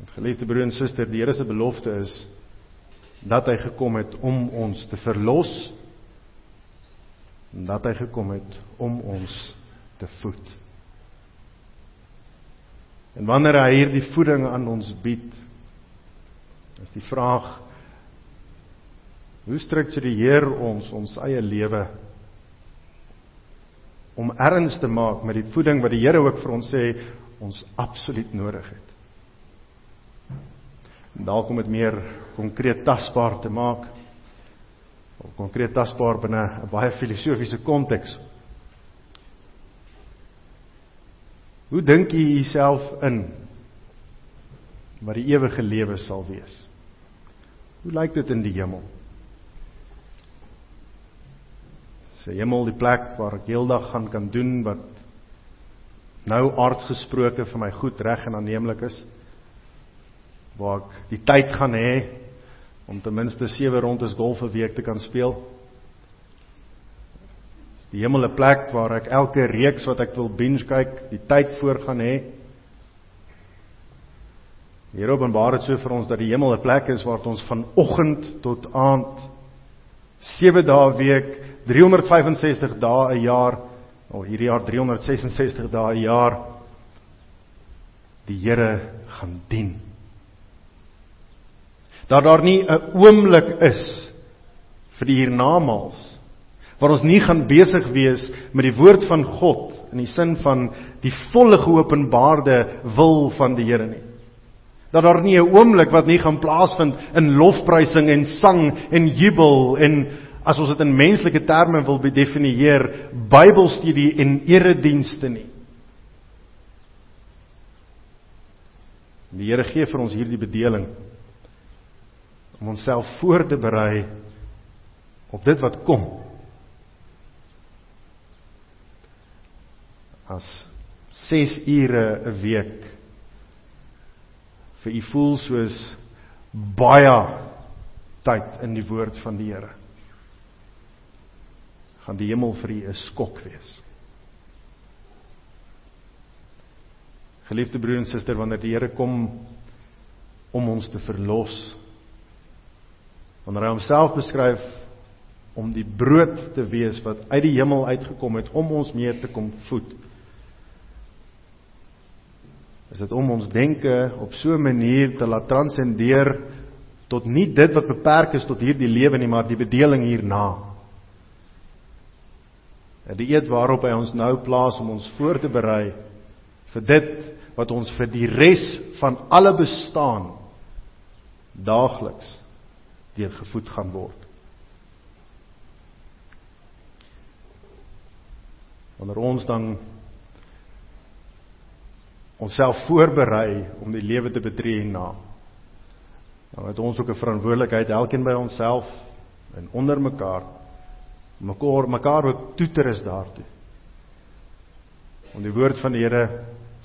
Want geliefde broer en suster, die Here se belofte is dat hy gekom het om ons te verlos en dat hy gekom het om ons te voed. En wanneer hy hierdie voeding aan ons bied, is die vraag hoe struktureer ons ons eie lewe om erns te maak met die voeding wat die Here ook vir ons sê ons absoluut nodig het. En dalk om dit meer konkreet tasbaar te maak of konkreet tasbaar binne 'n baie filosofiese konteks. Hoe dink jy jouself in wat die ewige lewe sal wees? Hoe lyk dit in die hemel? Sy hemel die plek waar ek heeldag gaan kan doen wat nou aards gesproke vir my goed reg en aanneemlik is. Waar ek die tyd gaan hê om ten minste 7 rondes golf 'n week te kan speel. Is die hemel 'n plek waar ek elke reeks wat ek wil binge kyk, die tyd voor gaan hê. Hier openbaar dit so vir ons dat die hemel 'n plek is waar ons van oggend tot aand 7 dae week 365 dae 'n jaar, of hierdie jaar 366 dae 'n jaar die Here gaan dien. Dat daar nie 'n oomblik is vir die hiernamaals waar ons nie gaan besig wees met die woord van God in die sin van die volle geopenbaarde wil van die Here nie. Dat daar nie 'n oomblik wat nie gaan plaasvind in lofprysing en sang en jubel en as ons dit in menslike terme wil definieer, Bybelstudie en eredienste nie. Die Here gee vir ons hierdie bedeling om onsself voor te berei op dit wat kom. As 6 ure 'n week vir u voel soos baie tyd in die woord van die Here gaan die hemel vir u 'n skok wees. Geliefde broer en suster, wanneer die Here kom om ons te verlos, wanneer hy homself beskryf om die brood te wees wat uit die hemel uitgekom het om ons mee te kom voed. Is dit om ons denke op so 'n manier te laat transcendeer tot nie dit wat beperk is tot hierdie lewe nie, maar die bedeling hierna. 'n dieet waarop hy ons nou plaas om ons voor te berei vir dit wat ons vir die res van alle bestaan daagliks deur gevoed gaan word. Wanneer ons dan onsself voorberei om die lewe te betree hierna, dan het ons ook 'n verantwoordelikheid elkeen by onsself en onder mekaar mekaar mekaar ook toeter is daartoe. Om die woord van die Here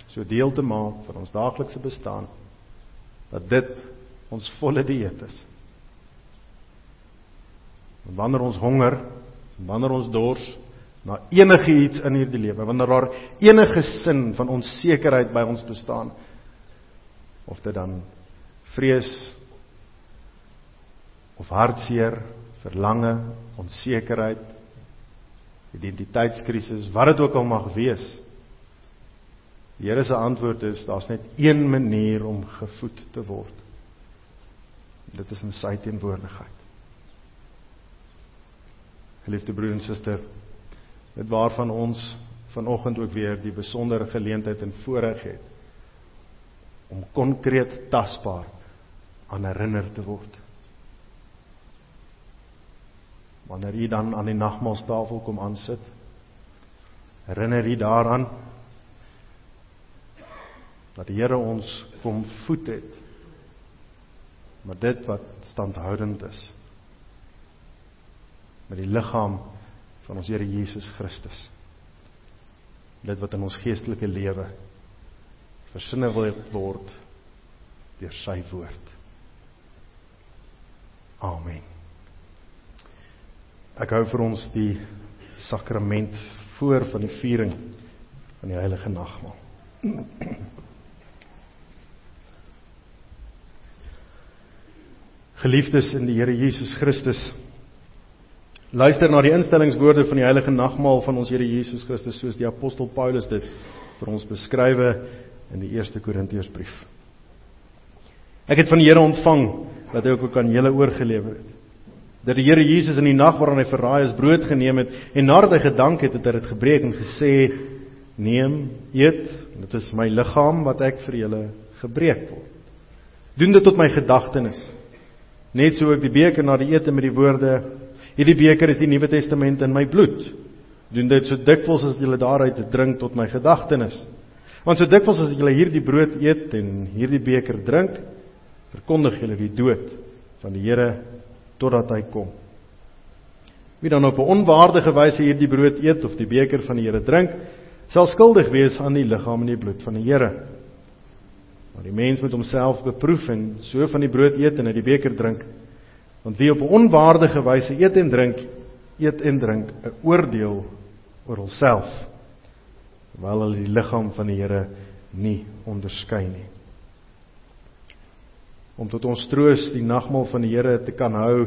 so deel te maak van ons daaglikse bestaan dat dit ons volle dieet is. En wanneer ons honger, wanneer ons dors na enige iets in hierdie lewe, wanneer daar enige sin van onsekerheid by ons bestaan of dit dan vrees of hartseer verlange, onsekerheid, identiteitskrisis, wat dit ook al mag wees. Die Here se antwoord is daar's net een manier om gevoed te word. Dit is in sy teenwoordigheid. Geliefde broer en suster, dit waarvan ons vanoggend ook weer die besondere geleentheid en voorreg het om konkreet tasbaar aan herinner te word wanneer u dan aan die nagmaaltafel kom aansit herinner u daaraan dat die Here ons kom voed het met dit wat standhoudend is met die liggaam van ons Here Jesus Christus. Dit wat in ons geestelike lewe versinne word deur sy woord. Amen Ek hou vir ons die sakrament voor van die viering van die heilige nagmaal. Geliefdes in die Here Jesus Christus, luister na die instellingswoorde van die heilige nagmaal van ons Here Jesus Christus soos die apostel Paulus dit vir ons beskrywe in die 1 Korintiërsbrief. Ek het van die Here ontvang dat hy ook aan julle oorgelewer het. Dat die Here Jesus in die nag waarin hy verraai is, brood geneem het en nadat hy gedank het, het hy dit gebreek en gesê: "Neem, eet, dit is my liggaam wat ek vir julle gebreek word. Doen dit tot my gedagtenis." Net so ook die beker na die ete met die woorde: "Hierdie beker is die Nuwe Testament in my bloed." Doen dit so dikwels as julle daaruit drink tot my gedagtenis. Want so dikwels as julle hierdie brood eet en hierdie beker drink, verkondig julle die dood van die Here totdat hy kom. Wie dan op 'n onwaardige wyse hierdie brood eet of die beker van die Here drink, sal skuldig wees aan die liggaam en die bloed van die Here. Maar die mens moet homself beproef en so van die brood eet en uit die beker drink. Want wie op 'n onwaardige wyse eet en drink, eet en drink 'n oordeel oor homself, terwyl hulle die liggaam van die Here nie onderskei nie om tot ons troos die nagmaal van die Here te kan hou,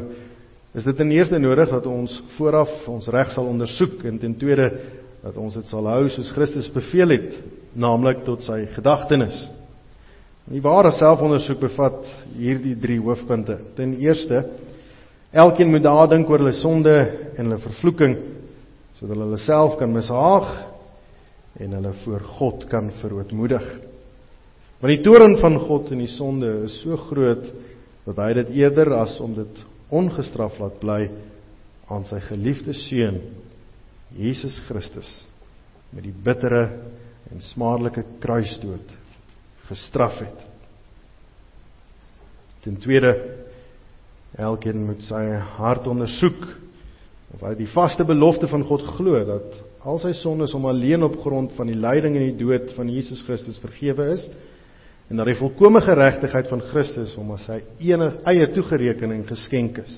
is dit in eerste nodig dat ons vooraf ons reg sal ondersoek en ten tweede dat ons dit sal hou soos Christus beveel het, naamlik tot sy gedagtenis. Die ware selfondersoek bevat hierdie drie hoofpunte. Ten eerste, elkeen moet nadink oor hulle sonde en hulle vervloeking sodat hulle hulle self kan mishaag en hulle voor God kan verootmoedig. Want die toorn van God en die sonde is so groot dat hy dit eerder as om dit ongestraf laat bly aan sy geliefde seun Jesus Christus met die bittere en smaarlike kruisdood gestraf het. Ten tweede elkeen moet sy hart ondersoek of hy die vaste belofte van God glo dat al sy sondes om alleen op grond van die lyding en die dood van Jesus Christus vergewe is en dat die volkomme geregtigheid van Christus hom as sy enige eie toegerekening geskenk is.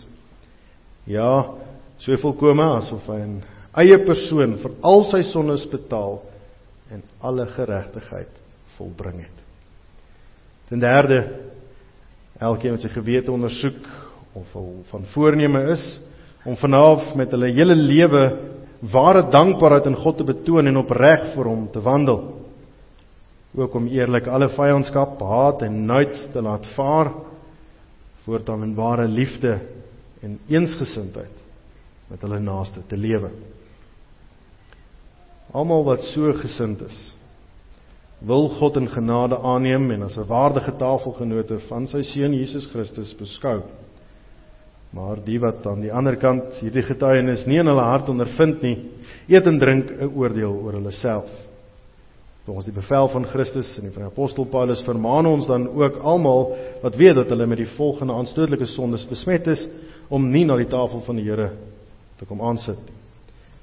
Ja, so volkome asof hy 'n eie persoon vir al sy sondes betaal en alle geregtigheid volbring het. Ten derde, elkeen wat sy gewete ondersoek of van voorneme is om vanaf met hulle hele lewe ware dankbaarheid aan God te betoon en opreg vir hom te wandel ook om eerlik alle vyandskap, haat en nuut te laat vaar voortaan in ware liefde en eensgesindheid met hulle naaste te lewe. Almal wat so gesind is, wil God in genade aanneem en as 'n waardige tafelgenote van sy seun Jesus Christus beskou. Maar die wat aan die ander kant hierdie getuienis nie in hulle hart ondervind nie, eet en drink 'n oordeel oor hulle self. Volgens die bevel van Christus en die van die apostel Paulus vermaan ons dan ook almal wat weet dat hulle met die volgende aanstootlike sondes besmet is om nie na die tafel van die Here te kom aansit nie.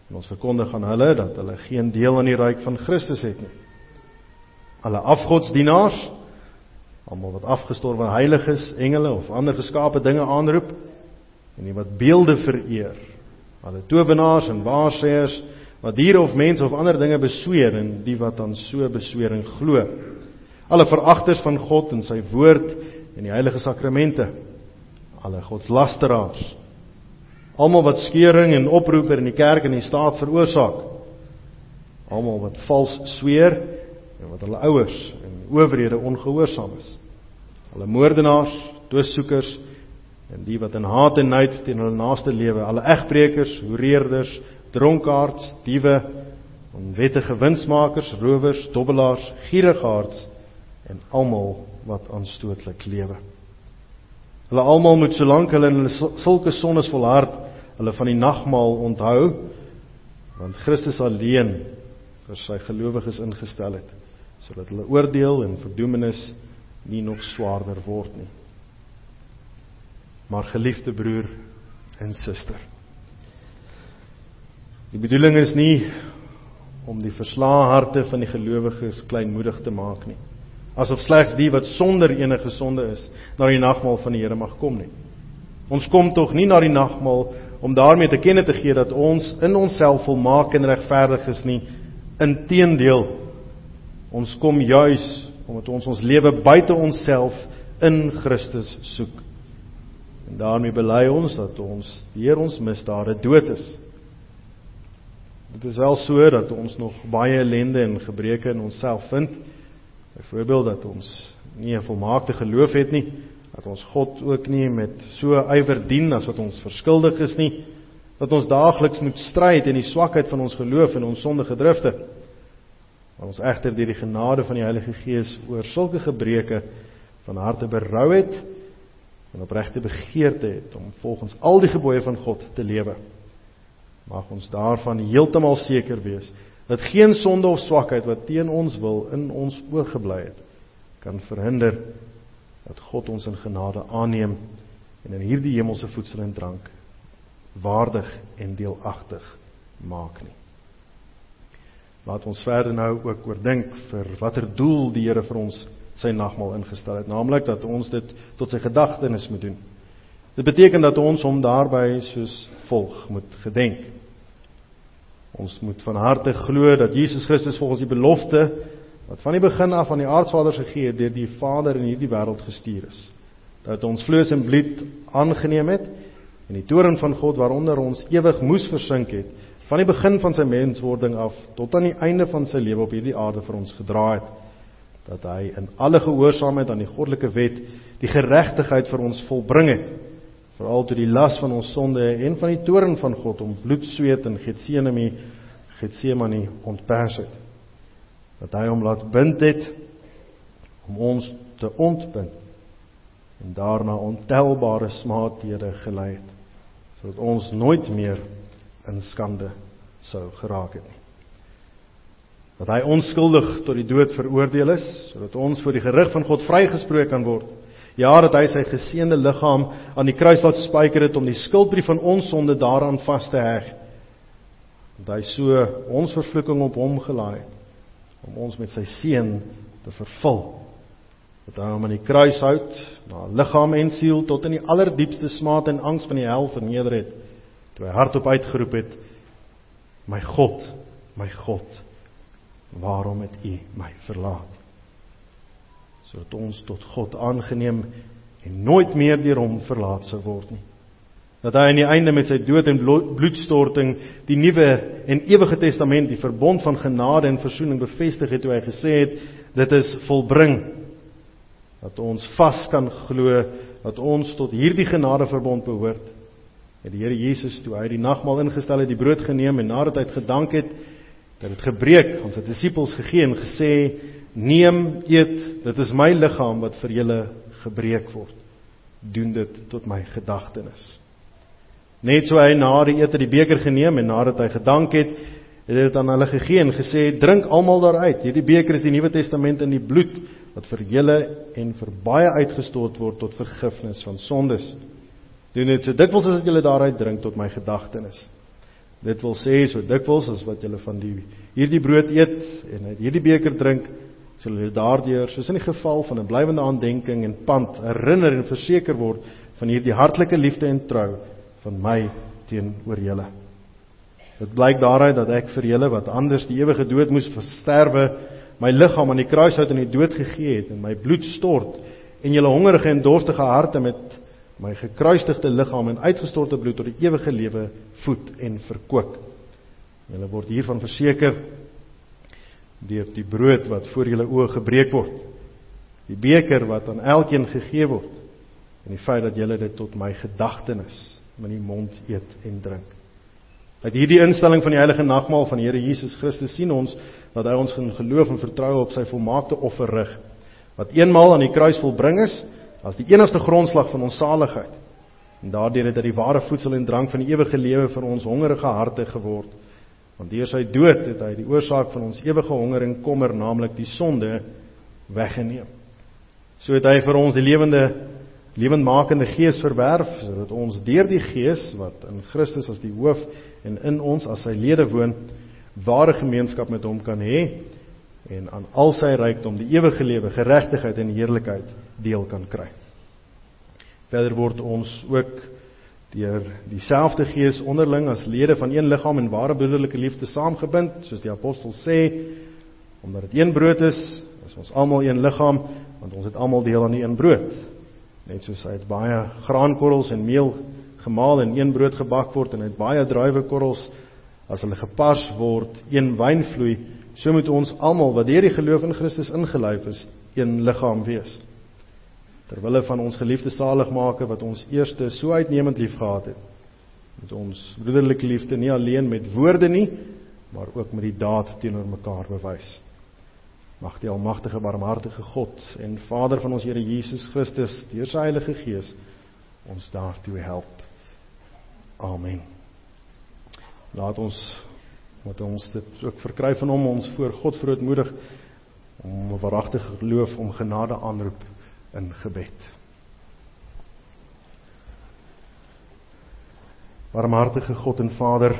En ons verkondig aan hulle dat hulle geen deel aan die ryk van Christus het nie. Alle afgodsdienaars, almal wat afgestorwe heiliges, engele of ander geskape dinge aanroep en die wat beelde vereer, alle towenaars en waarsêers wat diere of mense of ander dinge besweer en die wat aan so beswering glo. Alle veragters van God en sy woord en die heilige sakramente. Alle godslasteraars. Almal wat skeuring en oproeper in die kerk en die staat veroorsaak. Almal wat vals sweer en wat hulle ouers en owerhede ongehoorsaam is. Alle moordenaars, doodsoekers en die wat in haat en nait teen hulle naaste lewe, alle egbreekers, hoereerders, dronkaards, diewe, onwettige winsmakers, rowers, dobbelaars, gierigaards en almal wat aanstootlik lewe. Hulle almal moet solank hulle in sulke sondes volhard, hulle van die nagmaal onthou, want Christus alleen vir sy gelowiges ingestel het, sodat hulle oordeel en verdoemenis nie nog swaarder word nie. Maar geliefde broer en suster, Die bedoeling is nie om die verslae harte van die gelowiges kleinmoedig te maak nie. Asof slegs die wat sonder enige sonde is na die nagmaal van die Here mag kom nie. Ons kom tog nie na die nagmaal om daarmee te kenne te gee dat ons in onsself volmaak en regverdig is nie. Inteendeel, ons kom juis omdat ons ons lewe buite onsself in Christus soek. En daarmee bely ons dat ons deur ons misdade dood is. Dit is wel so dat ons nog baie ellende en gebreke in onsself vind Byvoorbeeld dat ons nie 'n volmaakte geloof het nie, dat ons God ook nie met so ywer dien as wat ons verskuldig is nie, dat ons daagliks moet stry teen die swakheid van ons geloof en ons sondige drifte. Maar ons egter deur die genade van die Heilige Gees oor sulke gebreke van harte berou het en opregte begeerte het om volgens al die gebooie van God te lewe. Mag ons daarvan heeltemal seker wees dat geen sonde of swakheid wat teen ons wil in ons oorgebly het kan verhinder dat God ons in genade aanneem en in hierdie hemelse voedsel en drank waardig en deelagtig maak nie. Laat ons verder nou ook oordink vir watter doel die Here vir ons sy nagmaal ingestel het, naamlik dat ons dit tot sy gedagtenis moet doen. Dit beteken dat ons hom daarby soos volg moet gedenk. Ons moet van harte glo dat Jesus Christus volgens die belofte wat van die begin af aan die aardsvaders gegee het deur die Vader in hierdie wêreld gestuur is. Dat ons vlees en bloed aangeneem het en die toorn van God waaronder ons ewig moes versink het van die begin van sy menswording af tot aan die einde van sy lewe op hierdie aarde vir ons gedra het dat hy in alle gehoorsaamheid aan die goddelike wet die geregtigheid vir ons volbring het veral toe die las van ons sonde en van die toorn van God om bloed sweet in Getsemane Getsemane ontpers het. Dat hy hom laat bind het om ons te ontbind en daarna ontelbare smaadhede gelei het sodat ons nooit meer in skande sou geraak het nie. Dat hy onskuldig tot die dood veroordeel is sodat ons voor die gerig van God vrygespreek kan word ja dat hy sy geseënde liggaam aan die kruis laat spyker het om die skuldbrief van ons sonde daaraan vas te heg dat hy so ons vervloeking op hom gelaai het om ons met sy seën te vervul. Dat hy hom aan die kruis hout, na liggaam en siel tot in die allerdiepste smaad en angs van die hel verneder het, toe hy hardop uitgeroep het: "My God, my God, waarom het U my verlaat?" Sodat ons tot God aangeneem en nooit meer deur hom verlaat sou word nie dat hy aan die einde met sy dood en bloedstorting die nuwe en ewige testament, die verbond van genade en verzoening bevestig het toe hy gesê het dit is volbring. Dat ons vas kan glo dat ons tot hierdie genadeverbond behoort. Het die Here Jesus toe hy die nagmaal ingestel het, die brood geneem en nadat hy het gedank het, dat dit gebreek, aan sy disippels gegee en gesê: "Neem, eet, dit is my liggaam wat vir julle gebreek word. Doen dit tot my gedagtenis." Net so hy na die ete die beker geneem en nadat hy gedank het, het hy dit aan hulle gegee en gesê: "Drink almal daaruit. Hierdie beker is die Nuwe Testament in die bloed wat vir julle en vir baie uitgestort word tot vergifnis van sondes. Doen dit so dikwels as julle daaruit drink tot my gedagtenis." Dit wil sê so dikwels as wat julle van die hierdie brood eet en uit hierdie beker drink, sal julle daardeur soos in die geval van 'n blywende aandenking en pand herinner en verseker word van hierdie hartlike liefde en trou van my teenoor julle. Dit blyk daaruit dat ek vir julle wat anders die ewige dood moes versterwe, my liggaam aan die kruishout in die dood gegee het en my bloed stort en julle hongerige en dorstige harte met my gekruisigde liggaam en uitgestorte bloed tot die ewige lewe voed en verkoop. Julle word hiervan verseker deur die brood wat voor julle oë gebreek word, die beker wat aan elkeen gegee word en die feit dat julle dit tot my gedagtenis in die mond eet en drink. Uit hierdie instelling van die heilige nagmaal van die Here Jesus Christus sien ons dat hy ons in geloof en vertroue op sy volmaakte offer rig wat eenmaal aan die kruis volbring is as die enigste grondslag van ons saligheid. En daardeur het hy die ware voedsel en drank van die ewige lewe vir ons hongerige harte geword. Want deur sy dood het hy die oorsaak van ons ewige honger en kommer, naamlik die sonde, weggeneem. So het hy vir ons die lewende lewendmakende gees verwerf sodat ons deur die gees wat in Christus as die hoof en in ons as sy lede woon ware gemeenskap met hom kan hê en aan al sy rykdom die ewige lewe, geregtigheid en heerlikheid deel kan kry. Verder word ons ook deur dieselfde gees onderling as lede van een liggaam en ware broederlike liefde saamgebind, soos die apostel sê, omdat dit een brood is, is ons almal een liggaam, want ons het almal deel aan die een brood. Net soos hy het baie graankorrels en meel gemaal en een brood gebak word en hy het baie druiwekorrels as hulle gepars word, een wyn vloei, So moet ons almal wat deur die geloof in Christus ingelyf is, een liggaam wees. Terwille van ons geliefde saligmaker wat ons eerste so uitnemend liefgehad het, moet ons broederlike liefde nie alleen met woorde nie, maar ook met die daad teenoor mekaar bewys. Mag die almagtige barmhartige God en Vader van ons Here Jesus Christus deur sy Heilige Gees ons daartoe help. Amen. Laat ons moet ons dit ook verkry van hom ons voor God verootmoedig om 'n waaragtige geloof om genade aanroep in gebed. Barmhartige God en Vader,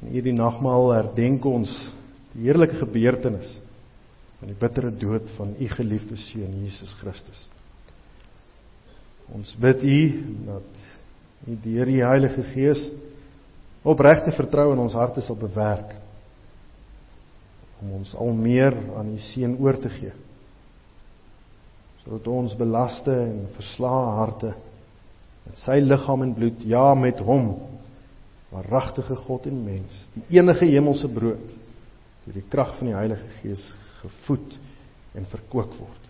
in hierdie nagmaal herdenk ons die heerlike gebeurtenis van die bittere dood van u geliefde seun Jesus Christus. Ons bid u dat u deur die Heilige Gees opregte vertroue in ons harte sal bewerk om ons al meer aan u seun oor te gee sodat ons belaste en verslae harte met sy liggaam en bloed ja met hom waaragtige God en mens die enige hemelse brood deur die krag van die Heilige Gees gevoed en verkoop word.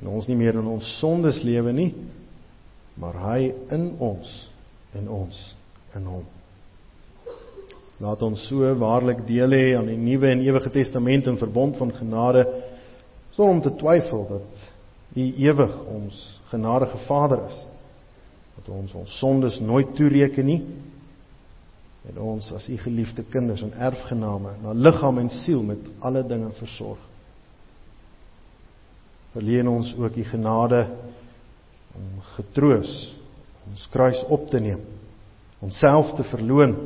En ons nie meer in ons sondes lewe nie maar hy in ons en ons in hom. Laat ons so waarlik deel hê aan die nuwe en ewige testament en verbond van genade sonder om te twyfel dat U ewig ons genadige Vader is. Dat ons ons sondes nooit toereken nie en ons as U geliefde kinders en erfgename na liggaam en siel met alle dinge versorg. Verleen ons ook U genade om getroos ons kruis op te neem, onsself te verloon,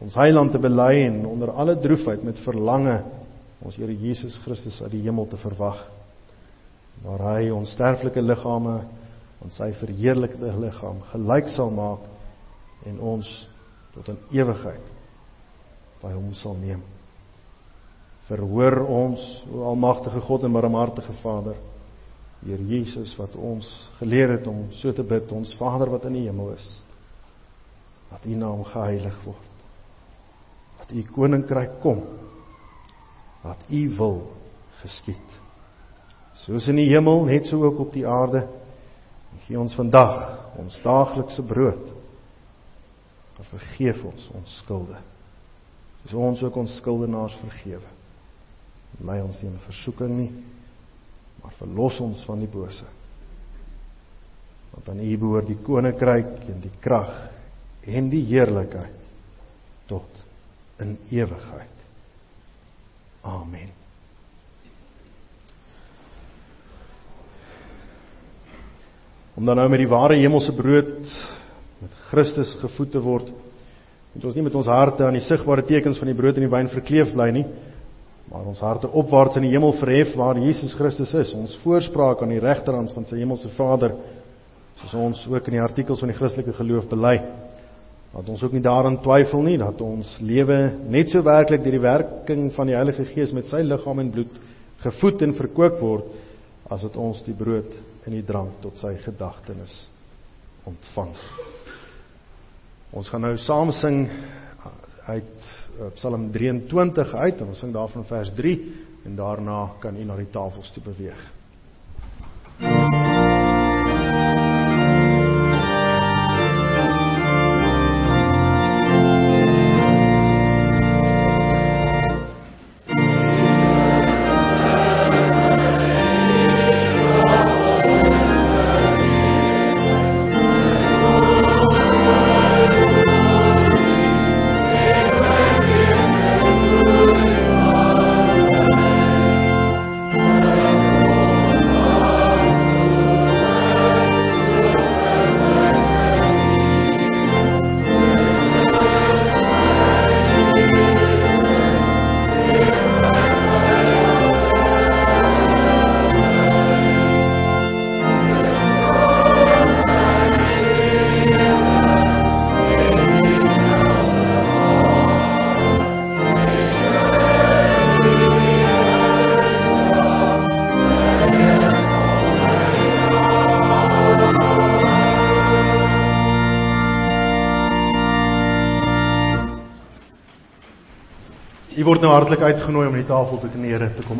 ons heiland te bely en onder alle droefheid met verlange ons Here Jesus Christus uit die hemel te verwag waar hy ons sterflike liggame aan sy verheerlikte liggaam gelyk sal maak en ons tot in ewigheid by hom sal neem. Verhoor ons, o almagtige God en barmhartige Vader, Heer Jesus wat ons geleer het om so te bid, ons Vader wat in die hemel is. Dat U naam geheilig word. Dat U koninkryk kom wat u wil geskied. Soos in die hemel, net so ook op die aarde. Gee ons vandag ons daaglikse brood. En vergeef ons ons skulde. Soos ons ook ons skuldenaars vergewe. Lei ons nie in versoeking nie, maar verlos ons van die bose. Want aan U behoort die koninkryk en die krag en die heerlikheid tot in ewigheid. Amen. Om dan nou met die ware hemelse brood met Christus gevoed te word, moet ons nie met ons harte aan die sigbare tekens van die brood en die wyn verkleef bly nie, maar ons harte opwaarts in die hemel verhef waar Jesus Christus is, ons voorspraak aan die regterhand van sy hemelse Vader, soos ons ook in die artikels van die Christelike geloof bely. Dat ons ook nie daaraan twyfel nie dat ons lewe net so werklik deur die werking van die Heilige Gees met sy liggaam en bloed gevoed en verkoop word as dit ons die brood en die drank tot sy gedagtenis ontvang. Ons gaan nou saam sing uit eh, Psalm 23 uit en ons sing daarvan vers 3 en daarna kan u na die tafels toe beweeg. Hartlik uitgenooi om aan die tafel te kneer te kom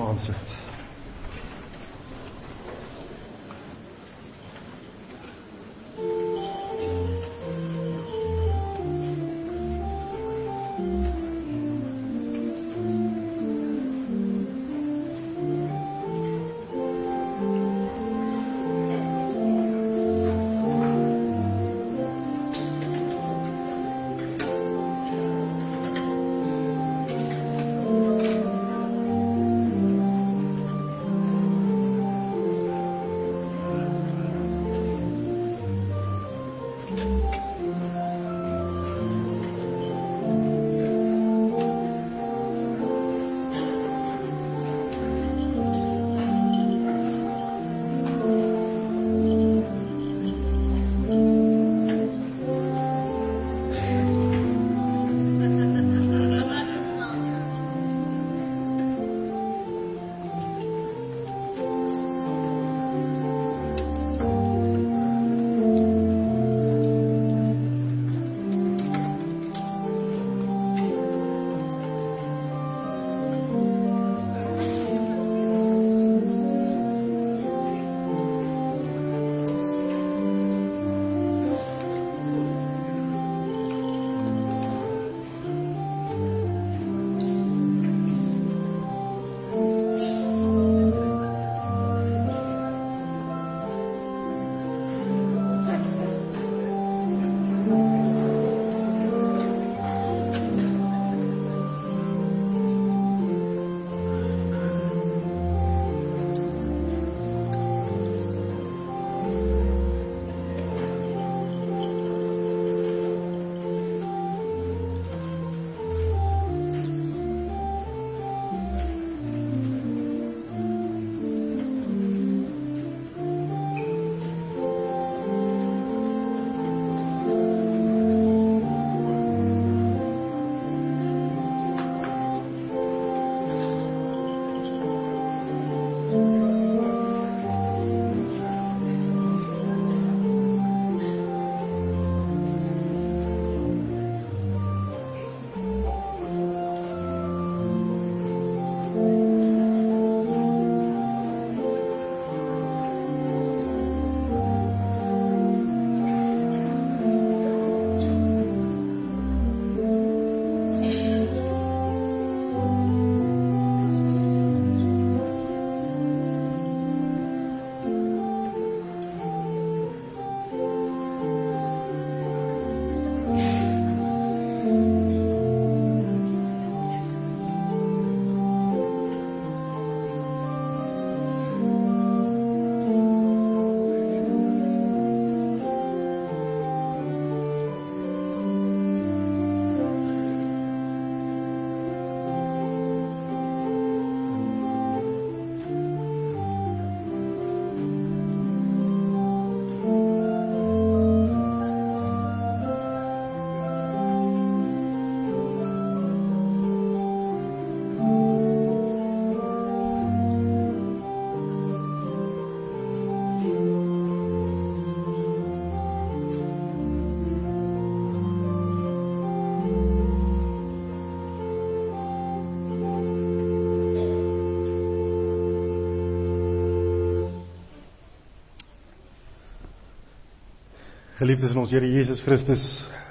Geliefdes in ons Here Jesus Christus,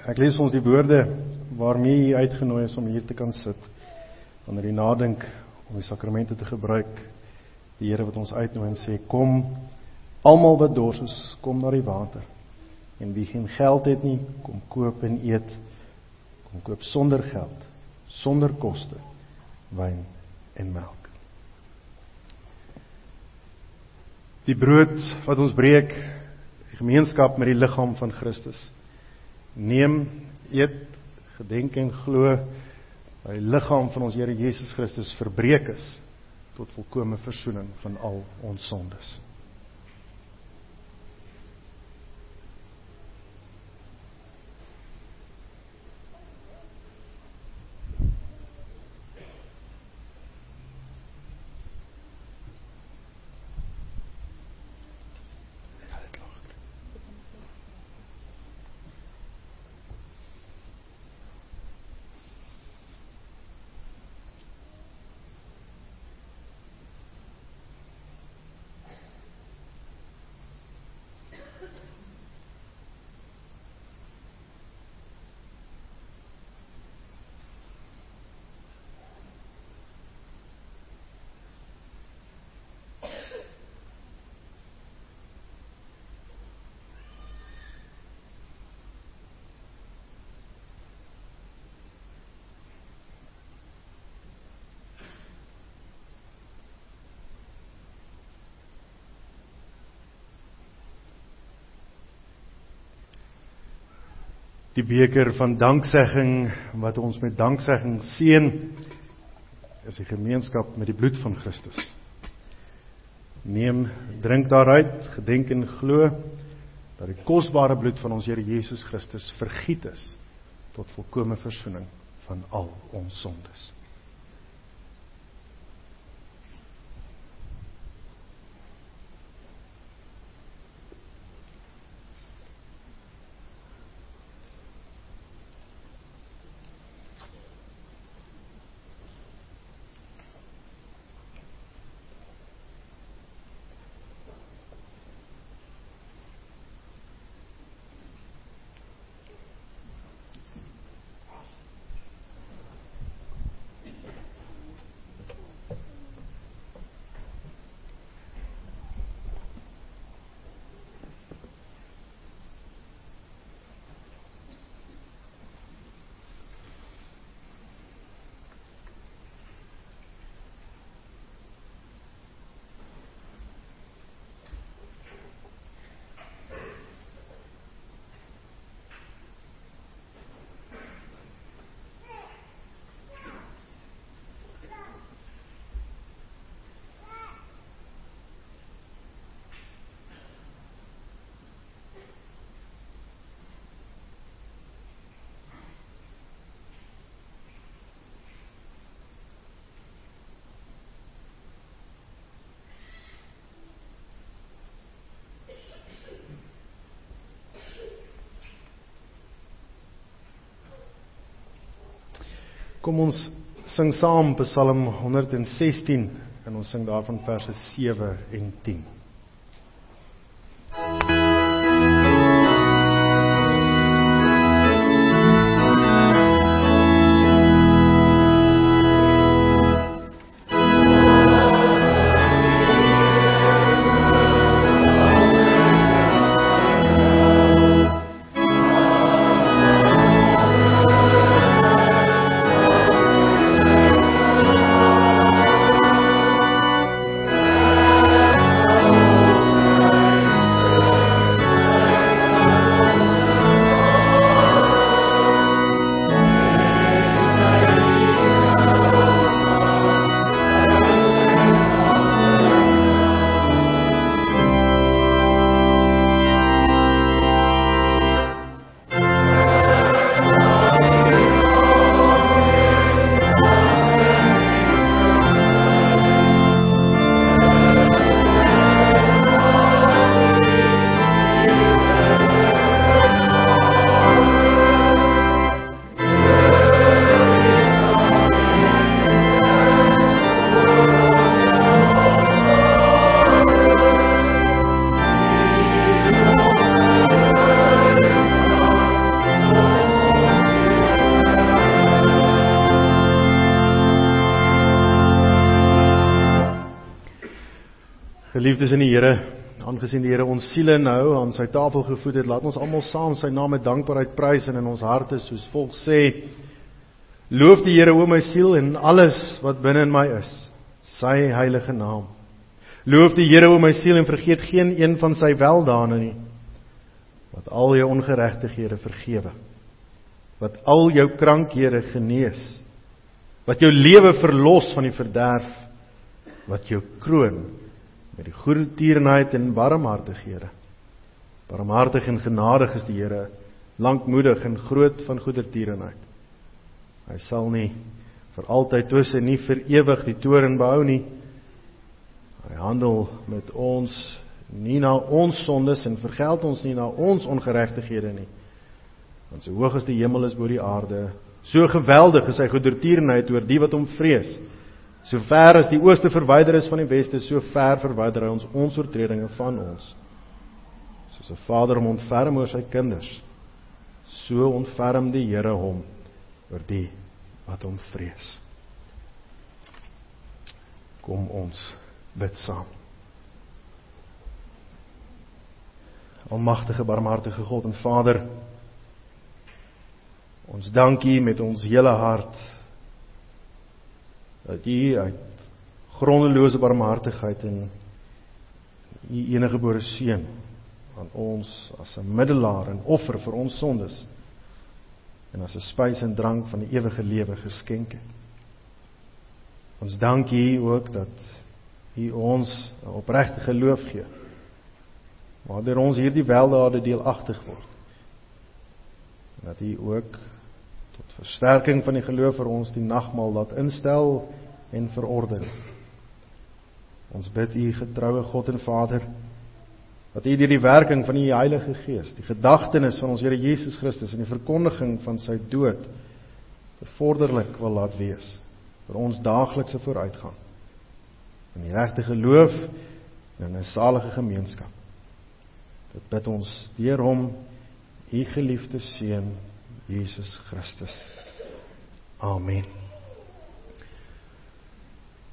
ek lees ons die woorde waarmee U uitgenooi is om hier te kan sit. Wanneer U nadink om die sakramente te gebruik, die Here wat ons uitnooi en sê kom almal wat dors is, kom na die water. En wie geen geld het nie, kom koop en eet. Kom koop sonder geld, sonder koste, wyn en melk. Die brood wat ons breek gemeenskap met die liggaam van Christus. Neem, eet, gedenk en glo dat die liggaam van ons Here Jesus Christus verbreek is tot volkomme verzoening van al ons sondes. Die beker van danksegging wat ons met danksegging seën is die gemeenskap met die bloed van Christus. Neem, drink daaruit, gedenk en glo dat die kosbare bloed van ons Here Jesus Christus vergiet is tot volkomme verzoening van al ons sondes. Kom ons sing saam Psalm 116 en ons sing daarvan verse 7 en 10. Ons siele nou aan sy tafel gevoed het, laat ons almal saam sy naam met dankbaarheid prys en in ons harte soos volk sê: Loof die Here o my siel en alles wat binne in my is, sy heilige naam. Loof die Here o my siel en vergeet geen een van sy weldane nie. Wat al jou ongeregtighede vergewe. Wat al jou krankhede genees. Wat jou lewe verlos van die verderf. Wat jou kroon met die goedertierenheid en barmhartighede. Barmhartig en genadig is die Here, lankmoedig en groot van goedertierenheid. Hy sal nie vir altyd twis en nie vir ewig die toorn behou nie. Hy handel met ons nie na ons sondes en vergeld ons nie na ons ongeregtighede nie. Want so hoog as die hemel is bo die aarde, so geweldig is sy goedertierenheid oor die wat hom vrees. So ver as die ooste verwyder is van die weste, so ver verwyder hy ons ons oortredinge van ons. Soos 'n vader hom ontferm oor sy kinders, so ontferm die Here hom oor die wat hom vrees. Kom ons bid saam. Almagtige barmhartige God en Vader, ons dankie met ons hele hart dat U uit grondelose barmhartigheid en U enige gebore seun aan ons as 'n middelaar en offer vir ons sondes en as 'n spys en drank van die ewige lewe geskenk het. Ons dank U ook dat U ons 'n opregte geloof gee. Waardeur ons hierdie weldade deelagtig word. En dat U ook tot versterking van die geloof vir ons die nagmaal laat instel en verordening. Ons bid U getroue God en Vader dat U deur die werking van U Heilige Gees die gedagtenis van ons Here Jesus Christus en die verkondiging van sy dood bevorderlik wil laat wees vir ons daaglikse vooruitgang in die regte geloof en 'n salige gemeenskap. Dit bid ons deur hom U geliefde seun Jesus Christus. Amen.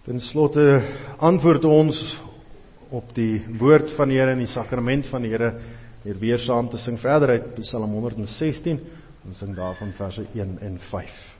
Ten slotte antwoord ons op die woord van die Here en die sakrament van die Here deur weer saam te sing verder uit Psalm 116 en sing daarvan verse 1 en 5.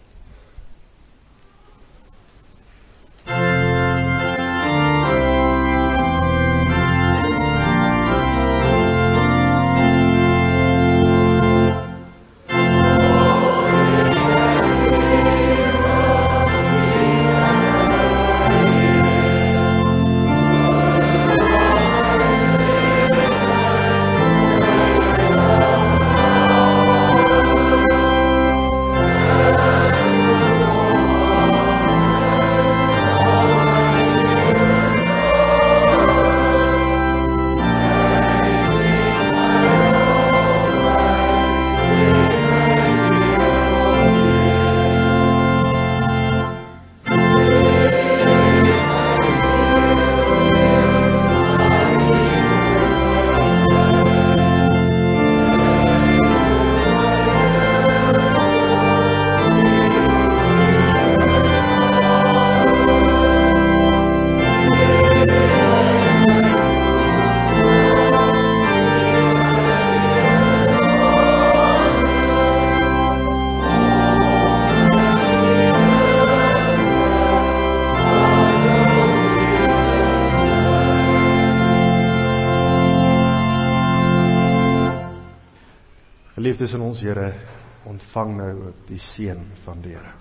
Die seën van die Here.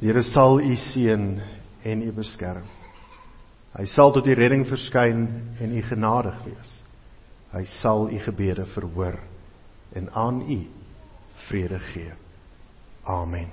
Die Here sal u seën en u beskerm. Hy sal tot u redding verskyn en u genadig wees. Hy sal u gebede verhoor en aan u vrede gee. Amen.